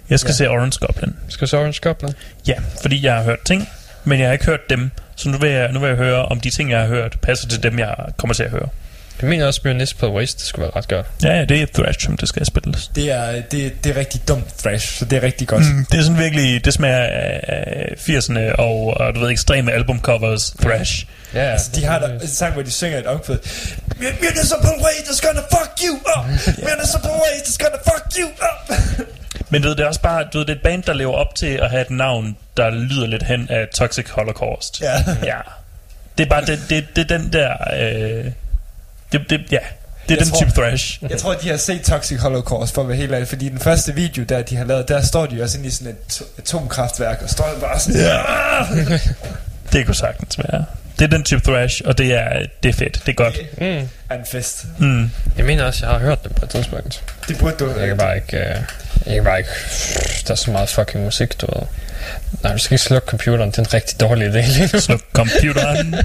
Jeg skal Ja. se Orange Goblin. Skal se Orange Goblin? Ja, fordi jeg har hørt ting, men jeg har ikke hørt dem. Så nu vil jeg, nu vil jeg høre, om de ting, jeg har hørt, passer til dem, jeg kommer til at høre. Jeg mener også, Municipal Waste, det skulle være ret godt. Ja, ja, det er thrash, som det skal spilles. Det er, det, det er rigtig dumt thrash, så det er rigtig godt. Mm, det er sådan virkelig, det smager af 80'erne og, og du ved, ekstreme albumcovers thrash. Ja, Altså, de har der en sang, hvor de synger et omkvæd. Municipal waste is gonna fuck you up. Municipal waste is gonna fuck you up. [LAUGHS] Men du ved, det er også bare, du ved, det er et band, der lever op til at have et navn, der lyder lidt hen af Toxic Holocaust. Ja. [LAUGHS] ja. Det er bare det, det, det er den der... Øh, det, det, ja, det er Jeg den tror- type thrash. Jeg tror, de har set Toxic Holocaust, for at være helt ærlig, fordi den første video, der de har lavet, der står de også inde i sådan et to- atomkraftværk, og står bare sådan... Ja. [LAUGHS] Det kunne sagtens være. Det er den type thrash, og det er, det er fedt. Det er godt. Mm. Er en fest. Mm. Jeg mener også, jeg har hørt det på et tidspunkt. Det burde du... Jeg kan bare ikke... Jeg kan bare ikke... Der er så meget fucking musik, du ved. Nej, du skal ikke slukke computeren. Det er en rigtig dårlig idé lige nu. Sluk computeren.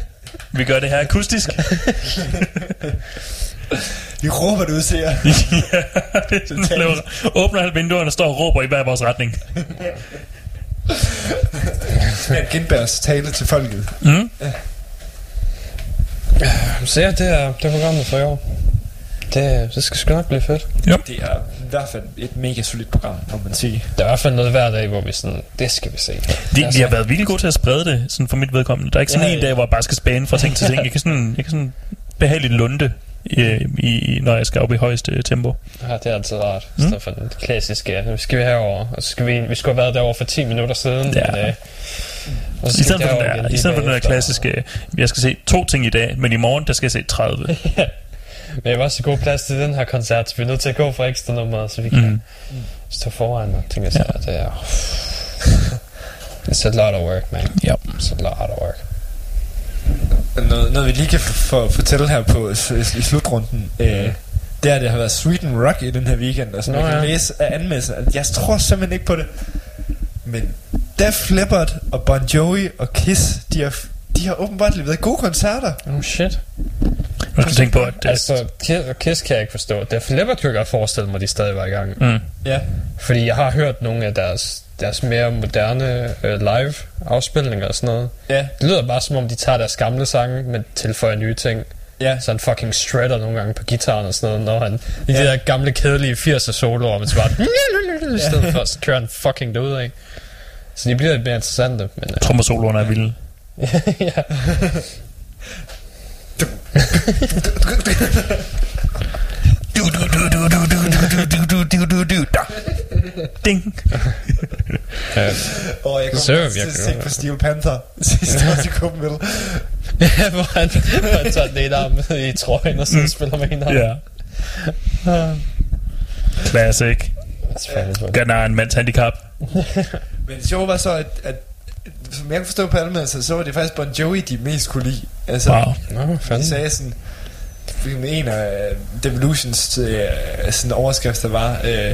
Vi gør det her akustisk. [LAUGHS] Vi råber det ud til jer. [LAUGHS] ja, det er sådan, laver, åbner alle vinduerne og står og råber i hver vores retning. [LAUGHS] Svend Gindbergs tale til folket. Mm. Så ja, det er, det er programmet for i år. Det, det skal sgu nok blive fedt. Ja. Det er i hvert fald et mega solidt program, må man sige. Der er i hvert fald noget hver dag, hvor vi sådan, det skal vi se. De, de har været vildt gode til at sprede det, sådan for mit vedkommende. Der er ikke sådan Ja, en ja. dag, hvor jeg bare skal spæne fra ting til ting. [LAUGHS] Jeg kan sådan, jeg kan sådan behageligt lunde, i, i, når jeg skal op i højeste tempo. Ja, det er altid rart. Mm. Stedet for den klassiske, nu skal vi herover, og så skal vi, vi skulle have været derovre for 10 minutter siden. Ja. Men, øh, I så stedet for den derover der, igen i stedet for den der klassiske, jeg skal se to ting i dag, men i morgen, der skal jeg se 30. [LAUGHS] Men jeg vil også god plads til den her koncert, så vi er nødt til at gå for ekstra nummer, så vi kan Mm. stå foran og tænke sig, at det er... [LAUGHS] It's a lot of work, man. Ja. It's a lot of work. Noget, noget vi lige kan f- for, fortælle her på s- i slutrunden, øh, det er, at det har været Sweden Rock i den her weekend, og som Nå, jeg kan ja. læse af anmeldelser. Jeg tror simpelthen ikke på det. Men Def Leppard og Bon Jovi og Kiss, de har, de har åbenbart leveret gode koncerter. Oh shit. Man skal tænke på, at det, Altså, Kiss, Kiss kan jeg ikke forstå. Def Leppard kan jeg godt forestille mig, at de stadig var i gang. Mm. Ja. Fordi jeg har hørt nogle af deres, deres mere moderne øh, live afspilninger og sådan noget. Ja. Det lyder bare som om, de tager deres gamle sange, men tilføjer nye ting. Ja. Så han fucking shredder nogle gange på gitaren og sådan noget, når han... I Ja. de der gamle, kedelige 80'er soloer, men så bare... [LAUGHS] I stedet for, så kører han fucking derud af. Så de bliver lidt mere interessante, men... Øh, trommersoloerne er vilde. [LAUGHS] ja. [LAUGHS] Du, du, du, du, du, du, du, du, du, du, du, du, da. Ding. Ja. Og jeg ser kommer jeg til at på Steel Panther [LAUGHS] sidste år til Copenhagen. ja, hvor han, hvor han tager den ene arm i trøjen, og så Mm. spiller med en arm. Ja. Classic. Gerne har en mands handicap. [LAUGHS] Men det sjove var så, at, at som jeg kan forstå på anmeldelser, så var det faktisk Bon Jovi, de mest kunne lide. Altså, Wow. Nå, de fanden. sagde sådan, en af Devolutions øh, sådan overskrifter var, øh,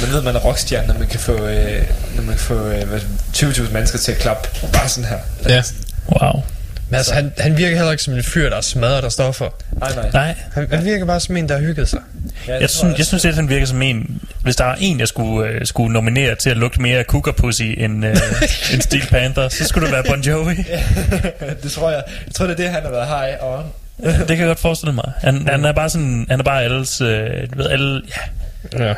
man ved, man er rockstjerne, når man kan få, øh, når man kan få øh, hvad- 20.000 mennesker til at klappe bare sådan her. Ja. Wow. Men altså, han, han virker heller ikke som en fyr, der smadrer der stoffer. Nej, nej. Nej. Han, han virker bare som en, der har hygget sig. Ja, Jeg synes, jeg synes, at han virker som en... Hvis der er en, jeg skulle, øh, skulle nominere til at lugte mere af cougar pussy end, øh, [LAUGHS] end Steel Panther, så skulle det være Bon Jovi. [LAUGHS] det tror jeg. Jeg tror, det er det, han har været high on. [LAUGHS] Det kan jeg godt forestille mig. Han, han er bare sådan... Han er bare alles... Øh, du ved, alle... Ja. Ja.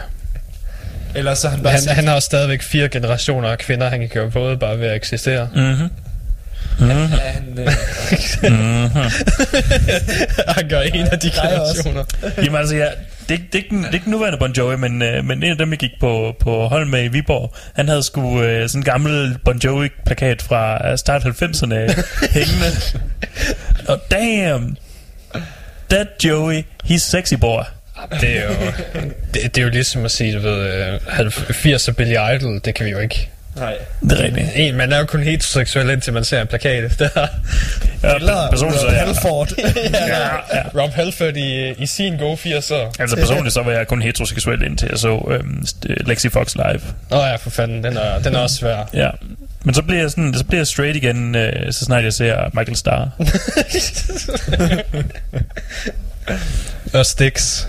Ellers så han bare Han, sådan- han har også stadigvæk fire generationer af kvinder, han kan køre både bare ved at eksistere. Mm-hmm. Mm-hmm. Ja, han, øh, Mm-hmm. [LAUGHS] han gør en af de er generationer. Jamen altså, ja, det, det, er ikke det er ikke nuværende Bon Jovi, men, øh, men en af dem, jeg gik på, på hold med i Viborg, han havde sgu øh, sådan en gammel Bon Jovi-plakat fra øh, start 90'erne [LAUGHS] hængende. Og damn, that Joey, he's sexy boy. Det er jo, det, det er jo ligesom at sige, du ved, øh, 80'er Billy Idol, det kan vi jo ikke. Nej. Det er rigtigt. En, man er jo kun heteroseksuel, indtil man ser en plakat. Det er, Ja, Eller personligt så Rob jeg, Halford. [LAUGHS] ja, ja. Rob Halford i, i sin gode 80'er. Altså personligt så var jeg kun heteroseksuel indtil jeg så øhm, st- Lexi Fox live. Åh oh, ja, for fanden, den er, den er også svær. [LAUGHS] Ja. Men så bliver jeg, sådan, så bliver jeg straight igen, øh, så snart jeg ser Michael Starr. [LAUGHS] Og Styx.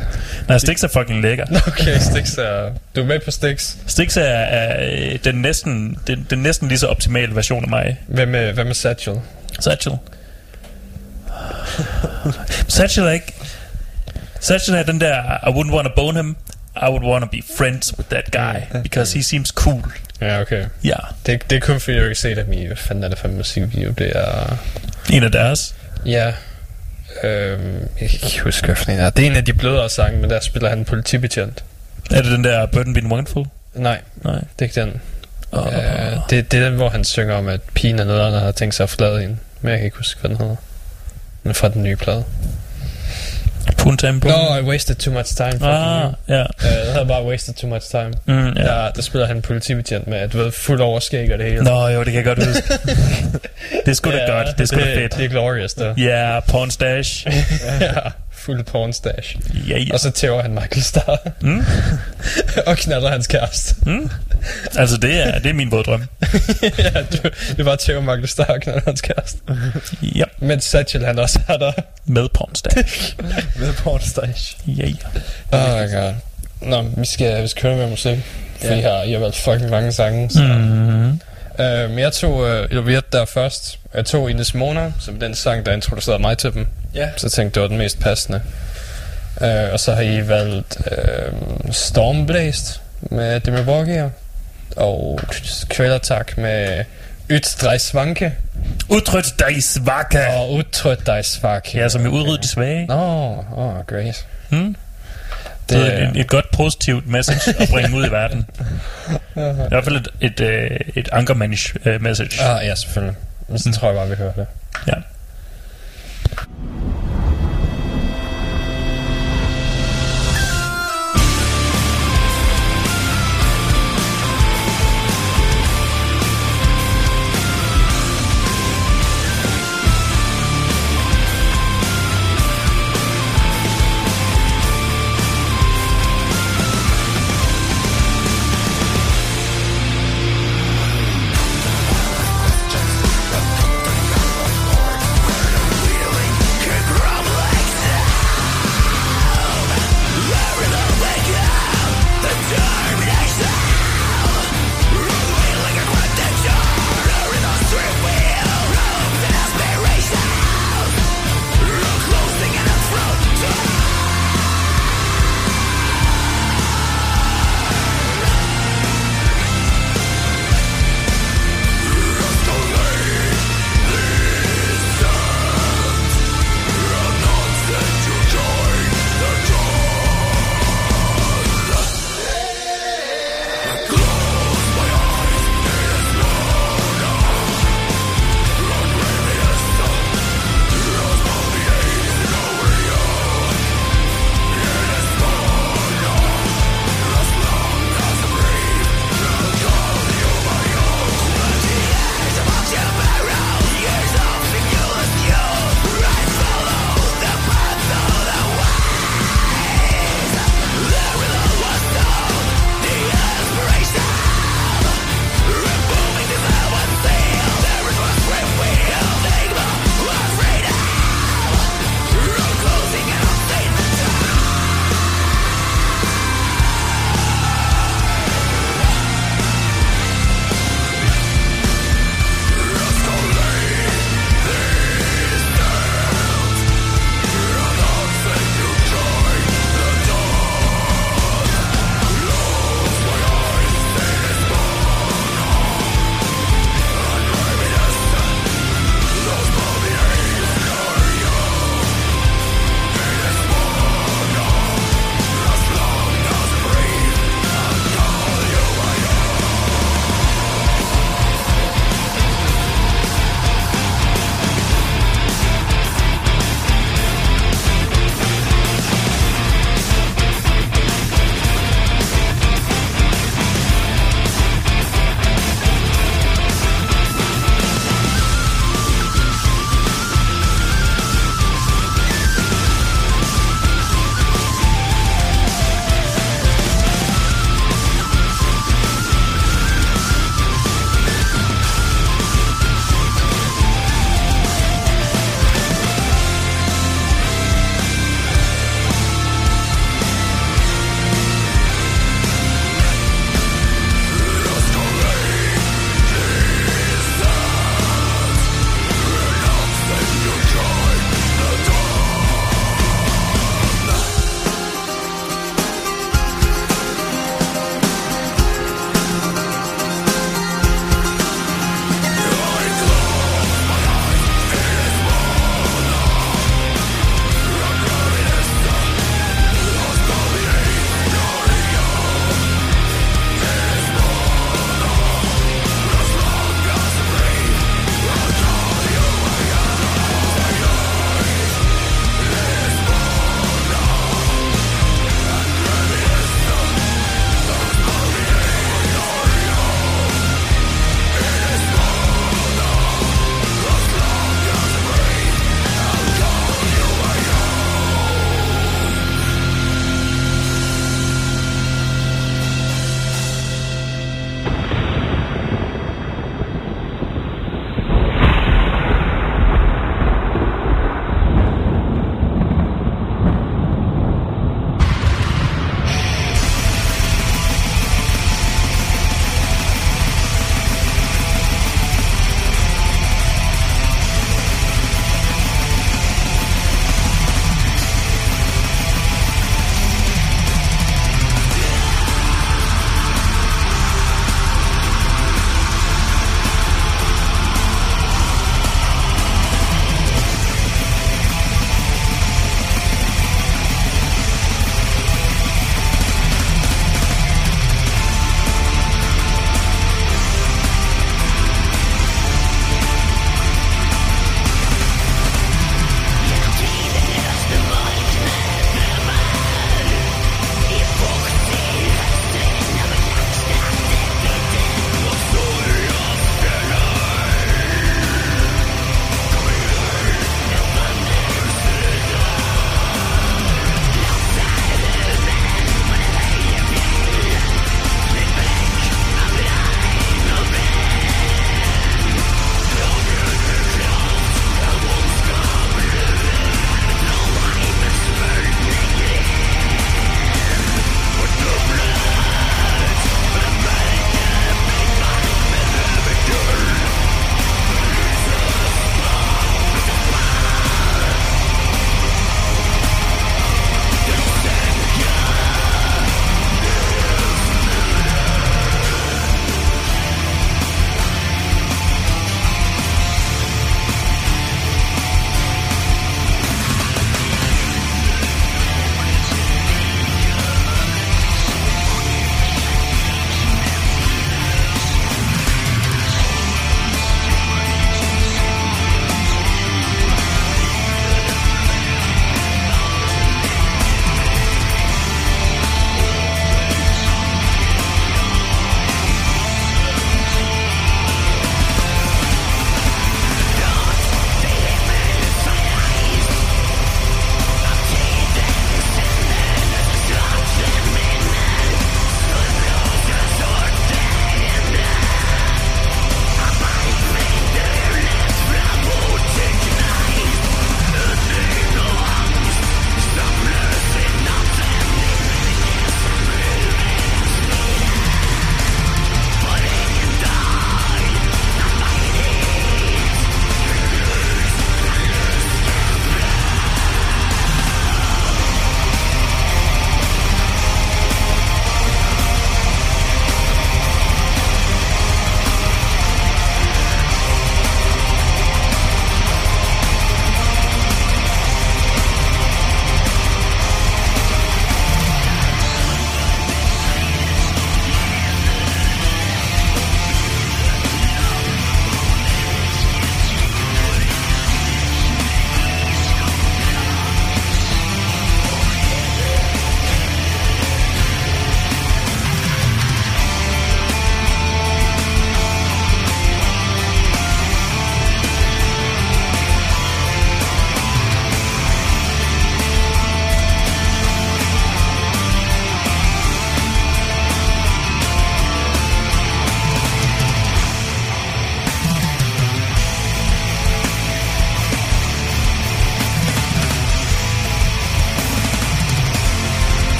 Nej, Styx er fucking lækker. [LAUGHS] Okay, Styx er... Du er med på Styx. Styx er, er øh, den, næsten, den, den næsten lige så optimale version af mig. Hvem med, hvem med Satchel? Satchel. Satchel er ikke... Satchel er den der, I wouldn't want to bone him. I would want to be friends with that guy, because he seems cool. Ja, okay. Ja, Det, det er kun fordi, jeg ikke set dem i... Hvad fanden er det for en musikvideo? Det er... en af deres. Ja. Øhm, jeg kan ikke huske, hvad for en er. Det er en af de blødere sange, men der spiller han en politibetjent. Er det den der Burden Being Wonderful? Nej, Nej. det er ikke den. Oh. Uh, det, det er den, hvor han synger om, at pigen er nederen og har tænkt sig at forlade hende. Men jeg kan ikke huske, hvad den hedder. Men fra den nye plade. Puntempo. Nå, I wasted too much time. Ah, ja. Øh, det havde bare wasted too much time. Mm, ja. Der, der spiller han en politibetjent med, du ved, fuld overskæg og det hele. Nå, jo, det kan jeg godt huske. [LAUGHS] det er sgu da godt. Det er sgu da fedt. Det er glorious, der. Ja, yeah, porn stash. [LAUGHS] ja, fuld porn stash. Ja, ja. Og så tæver han Michael Starr. Mm. [LAUGHS] og knaller hans kæreste. Mm. Altså, det er, det er min våddrøm. [LAUGHS] ja, du, det er bare tæver Michael Starr og knaller hans kæreste. Ja. Men Satchel han også er der. Med porn stash. [LAUGHS] Med porn stash. Ja, ja. Oh my god. Nå, vi skal, vi skal køre med musik. For Ja. I har, I har valgt fucking mange sange. Så. Mm. Øh, men jeg tog øh, Elviet der først. Jeg tog Ines Mona, som den sang, der introducerede mig til dem. Ja. Så tænkte, det var den mest passende. Øh, og så har I valgt øh, Stormblæst med Demi Borgir. Og Kvælertak med Ytdrej Svanke. Udtrykt dig svaka. Og Udtrykt dig Svanke. Ja, som i udrydde de svage. Nå, åh, oh, great. Mm. Det Det er et, et godt positivt message at bringe ud i verden. I hvert fald et, et, øh, et ankermanish øh, message. Ah, ja, selvfølgelig. Så tror jeg bare, vi hører det. Ja.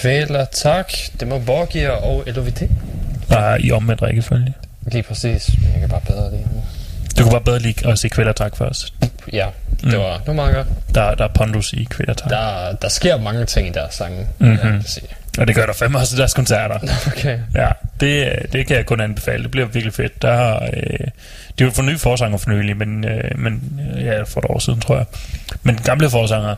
Kvæler, tak. Det var Borgia og LOVT. Bare i omvendt rækkefølge. Lige præcis. Jeg kan bare bedre lide. Du kunne bare bedre lide at se kvælertak først. Ja, det var, det var meget godt. Der, der er pondus i kvælertak. Der, der sker mange ting i deres sange. Mhm. Jeg kan sige. Og det gør der fandme også i deres koncerter. [LAUGHS] Okay. Ja, det, det kan jeg kun anbefale. Det bliver virkelig fedt. Der har, øh, det er jo for nye forsanger for nylig, men, øh, men øh, ja, for et år siden, tror jeg. Men den gamle forsanger,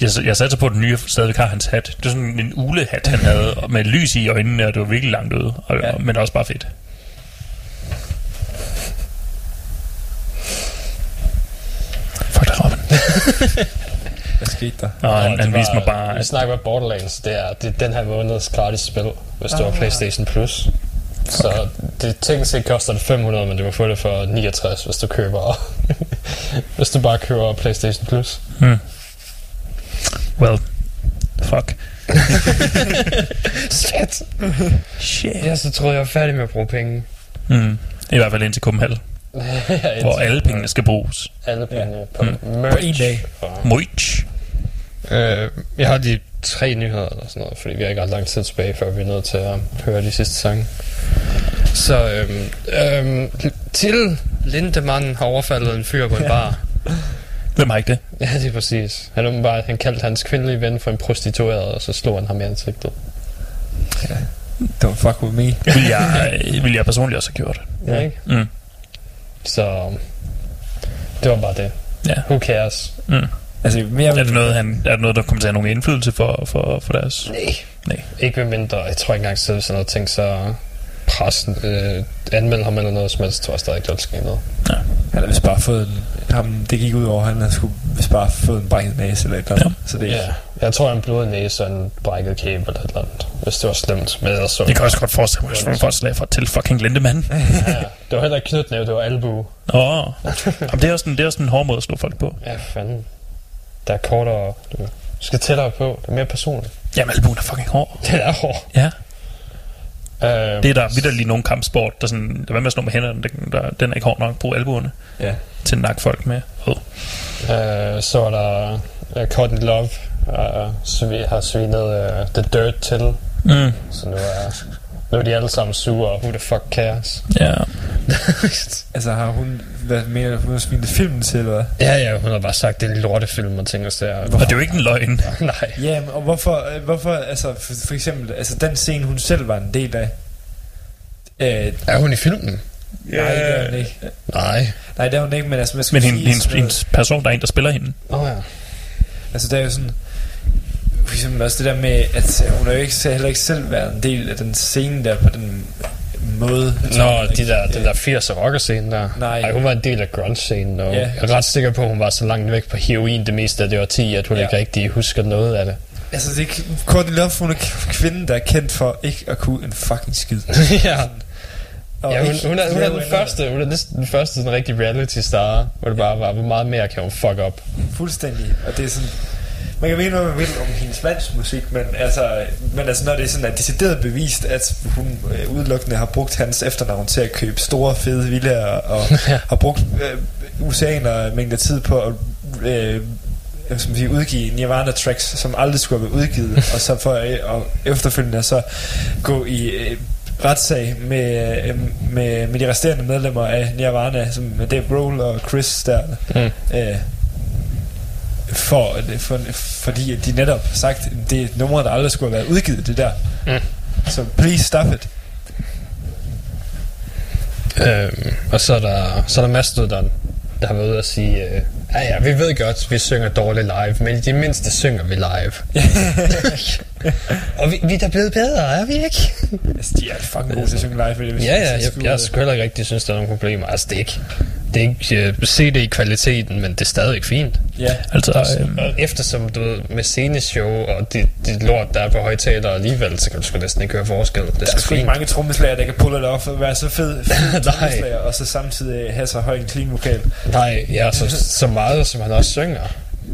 jeg, jeg satte på, at den nye stadigvæk har hans hat. Det er sådan en ulehat, han havde, med lys i øjnene, og det var virkelig langt ude. Og, ja. Men også bare fedt. Fuck dig, Robin. [LAUGHS] Hvad skete der? Og han, han det viste var- mig bare, Vi at snakker om Borderlands. Det er, det er den her måneds gratis spil, hvis du har Playstation Plus. Så det teknisk set koster det 500, men du kan få det for 69, hvis du køber [LAUGHS] hvis du bare køber Playstation Plus. Hmm. Well, fuck. [LAUGHS] Shit. Shit. Ja, så troede jeg var færdig med at bruge penge. Mm. I hvert fald indtil Kumhal. [LAUGHS] Ja, hvor alle pengene skal bruges. Alle pengene på Mm. merch. På en dag. Og- Merch. Øh, jeg har de tre nyheder eller sådan noget, fordi vi har ikke ret lang tid tilbage, før vi er nødt til at høre de sidste sange. Så øhm, øhm, til Lindemann har overfaldet en fyr på en bar. Hvem har ikke det? Ja, det er præcis. Han, åbenbart, han kaldte hans kvindelige ven for en prostitueret, og så slog han ham i ansigtet. Don't fuck with me. Vil jeg, vil jeg personligt også have gjort. Ja, ikke? Mm. Så det var bare det. Ja. Who cares? Mm. Altså, mere er, det noget, han, er det noget, der kommer til at have nogen indflydelse for, for, for deres... Nej. Nej. Ikke med mindre, jeg tror ikke engang, selv sådan noget ting, så pressen øh, anmelde ham eller noget som helst, tror jeg stadig ikke, der vil ske noget. Han har vist bare fået en, ham, det gik ud over, han har skulle vist bare fået en brækket næse eller et eller andet. Så det Ja, jeg tror, han blodet næse og en brækket kæbe eller et eller andet, hvis det var slemt. Men ellers så... Det kan også godt forestille mig, hvis et slag fra til fucking Lindemand. [LAUGHS] ja, det var heller ikke knytnæve, det var albu. Åh, oh. Jamen, det er også en, det er også en hård måde at slå folk på. Ja, fanden. Der er kortere... Du skal tættere på. Det er mere personligt. Jamen, albuen er fucking hård. Det er hård. Ja. Øh, Det er der vidderligt lige nogen kampsport, der sådan, der hvad med at slå med hænderne, den, der, den er ikke hård nok. Brug albuerne Ja. til at nakke folk med. Oh. øh, så er der uh, Cotton Love, uh, så vi har svinet uh, The Dirt til. Mm. Så nu er, nu er de alle sammen sure, og who the fuck cares? Ja. [LAUGHS] Altså har hun, hvad mener du, hun har smidt filmen til, eller? Ja, ja, hun har bare sagt, det er en lortefilm og ting og sager. Og det er jo ikke en løgn. [LAUGHS] Nej. Ja, men, og hvorfor, hvorfor altså for, for eksempel, altså den scene, hun selv var en del af. Øh, Er hun i filmen? Nej, det er hun ikke. Nej. Nej, det er hun ikke, men altså, man skal Men hendes, noget- hendes person, der er en, der spiller hende. Åh oh, ja. Altså, der er jo sådan... For eksempel også det der med, at hun har jo ikke, heller ikke selv været en del af den scene der på den måde. Nå, de der, den der 80'er rocker-scene der. Nej. Ej, hun var en del af grunge-scenen, og Ja. jeg er ret sikker på, at hun var så langt væk på heroin det meste af det årti, at hun Ja. ikke rigtig husker noget af det. Altså, det er Courtney Love, hun er kvinden, der er kendt for ikke at kunne en fucking skid. [LAUGHS] ja. Og ja, hun, ikke hun, er, hun er den første, hun er næsten den første sådan rigtig reality star, hvor det bare var, hvor meget mere kan hun fuck op. Fuldstændig. Og det er sådan... Man kan mene, hvad man vil om hendes mands musik, men altså, men altså når det er sådan, at decideret bevist, at hun øh, udelukkende har brugt hans efternavn til at købe store, fede villaer, og [LAUGHS] har brugt øh, usaner mængder tid på at øh, man sige, udgive Nirvana-tracks, som aldrig skulle have været udgivet, [LAUGHS] og så for øh, og efterfølgende så gå i øh, retssag med, øh, med, med de resterende medlemmer af Nirvana, som Dave Grohl og Chris der. Mm. Øh, for, for, fordi de netop har sagt, det er et nummer, der aldrig skulle have været udgivet, det der. Mm. Så please stop it. Øhm, og så er der, så er der Mastodon, der har været ude at sige, øh, ja ja, vi ved godt, vi synger dårligt live, men i det mindste synger vi live. [LAUGHS] [LAUGHS] [LAUGHS] og vi, vi er da blevet bedre, er vi ikke? altså, de er fucking gode til at synge live. Ja, ja, jeg, skulle- jeg sgu heller ikke rigtig synes, der er nogle problemer. Altså, det er ikke, det er ikke uh, CD i kvaliteten, men det er stadig fint. Ja, Altså, øhm, Og eftersom du ved, med sceneshow og dit, dit lort, der er på højtaler alligevel, så kan du sgu næsten ikke høre forskel. Det er der er sgu ikke mange trommeslager, der kan pulle det op og være så fed, fed [LAUGHS] trommeslager, og så samtidig have så høj en clean vokal. Nej, ja, så, så meget, som han også synger.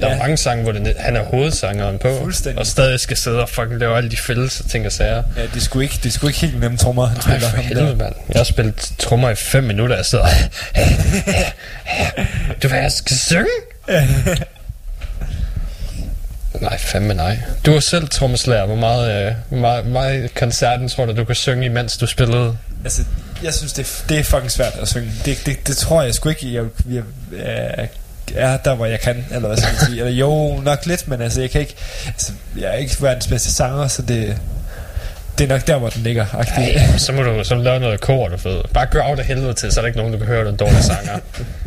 Der Ja. er mange sange, hvor det, han er hovedsangeren på. Fuldstændig. Og stadig skal sidde og fucking lave alle de fælles og ting og sager. Ja, det sgu ikke, det sgu ikke helt nemme trommer, han Nej, spiller. for helvede, mand. Jeg har spillet trommer i 5 minutter, jeg sidder... du vil, jeg skal synge? fandme nej. Du er selv trommeslager. Hvor meget, øh, hvor meget, hvor meget koncerten tror du, du kan synge, imens du spillede? Altså, jeg synes, det, er- det er fucking svært at synge. Det, det, det tror jeg sgu ikke, jeg, jeg, jeg er der, hvor jeg kan, eller hvad skal man sige. Eller jo, nok lidt, men altså, jeg kan ikke... Altså, jeg er ikke verdens bedste sanger, så det, det er nok der, hvor den ligger. Ej, så må du så lave noget kor, du ved. Bare gør af det helvede til, så er der ikke nogen, du kan høre, du er en dårlig sanger.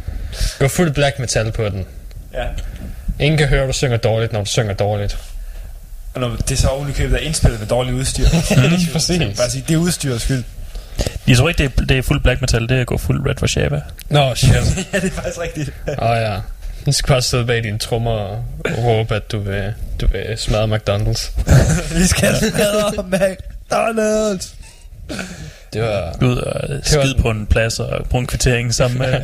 [LAUGHS] Gå fuld black metal på den. Ja. Ingen kan høre, at du synger dårligt, når du synger dårligt. Og når det er så ovenikøbet er indspillet med dårligt udstyr. [LAUGHS] Mm, præcis. Bare sige, det er udstyrets skyld. Jeg tror ikke, det er, det er fuld black metal, det er at gå fuld Red for Shabba. Nå, shit. [LAUGHS] ja, det er faktisk rigtigt. Åh oh, ja. Du skal bare sidde bag dine trommer og råbe, at du vil, du vil smadre McDonald's. [LAUGHS] Vi skal smadre McDonald's. Det var... Gå ud og skide på en plads og bruge en kvittering sammen med... [LAUGHS]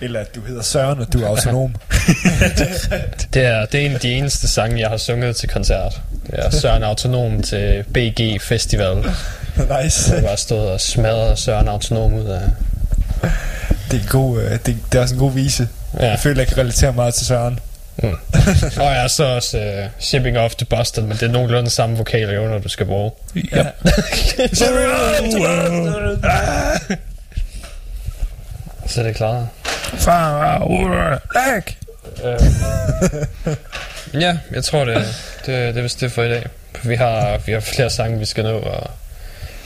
Eller at du hedder Søren, og du er autonom. [LAUGHS] Det er, det er en af de eneste sange, jeg har sunget til koncert. Det er Søren Autonom til BG Festival. nice. Jeg bare stået og smadret Søren Autonom ud af... Det er, en god, øh, det, det er også en god vise. Ja. Jeg føler, jeg kan relatere meget til Søren. Mm. [LAUGHS] og jeg er så også uh, Shipping Off to Boston, men det er nogenlunde samme vokaler, jo, når du skal bruge. Ja. [LAUGHS] så er det klart. Back! Øh, [LAUGHS] ja, jeg tror, det, det, det er vist det for i dag. Vi har, vi har flere sange, vi skal nå, og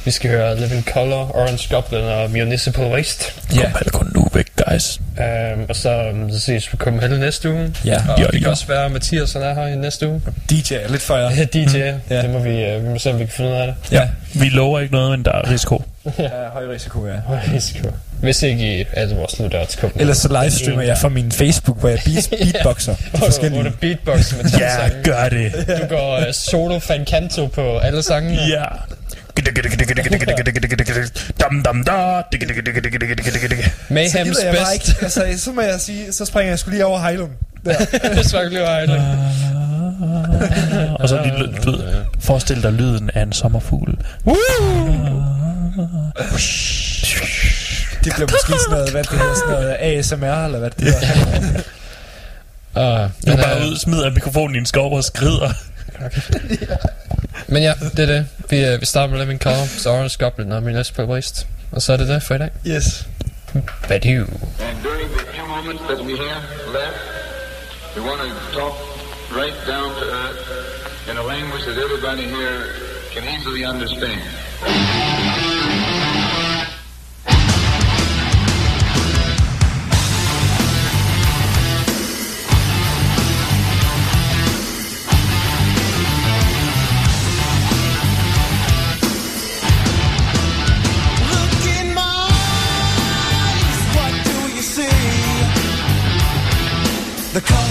vi skal høre Living Color, Orange Goblin og Municipal Waste. Ja. Kom kun nu væk, guys. Um, og så, um, så ses vi kommer hele næste uge. Ja. Og Ja, det kan ja. også være, at Mathias er her i næste uge. DJ er lidt for jer. [LAUGHS] Ja, DJ. Ja. Det må vi, uh, vi må se, om vi kan finde ud af det. Ja. Vi lover ikke noget, men der er risiko. [LAUGHS] ja. Høj risiko, ja. Høj risiko. Hvis ikke i alle vores lyttere. Ellers så livestreamer jeg fra min Facebook, hvor jeg beat, [LAUGHS] beatboxer. Hvor du, hvor du beatboxer med Ja, sange. gør det. Du går uh, solo fancanto på alle sangene. Ja. Dam, dam, da. Mayhems bare best. ikke. Altså, så må jeg sige, så springer jeg skulle lige over Heilung. Der. det skal blive ejligt. Og så lige, lyd- ved, forestil dig lyden af en sommerfugl. Det bliver måske sådan noget, hvad det hedder, sådan noget ASMR, eller hvad det hedder. Uh, [LAUGHS] Du er bare ud, smider mikrofonen i en skov og skrider. [LAUGHS] Men ja, det er det. Vi, uh, vi starter med Living Color, så Orange Goblin og Municipal Waste. Og så er det det for i dag. Yes. Hvad du? And during the few moments that we have left, we want to talk right down to earth in a language that everybody here can easily understand. The cult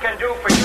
can do for you.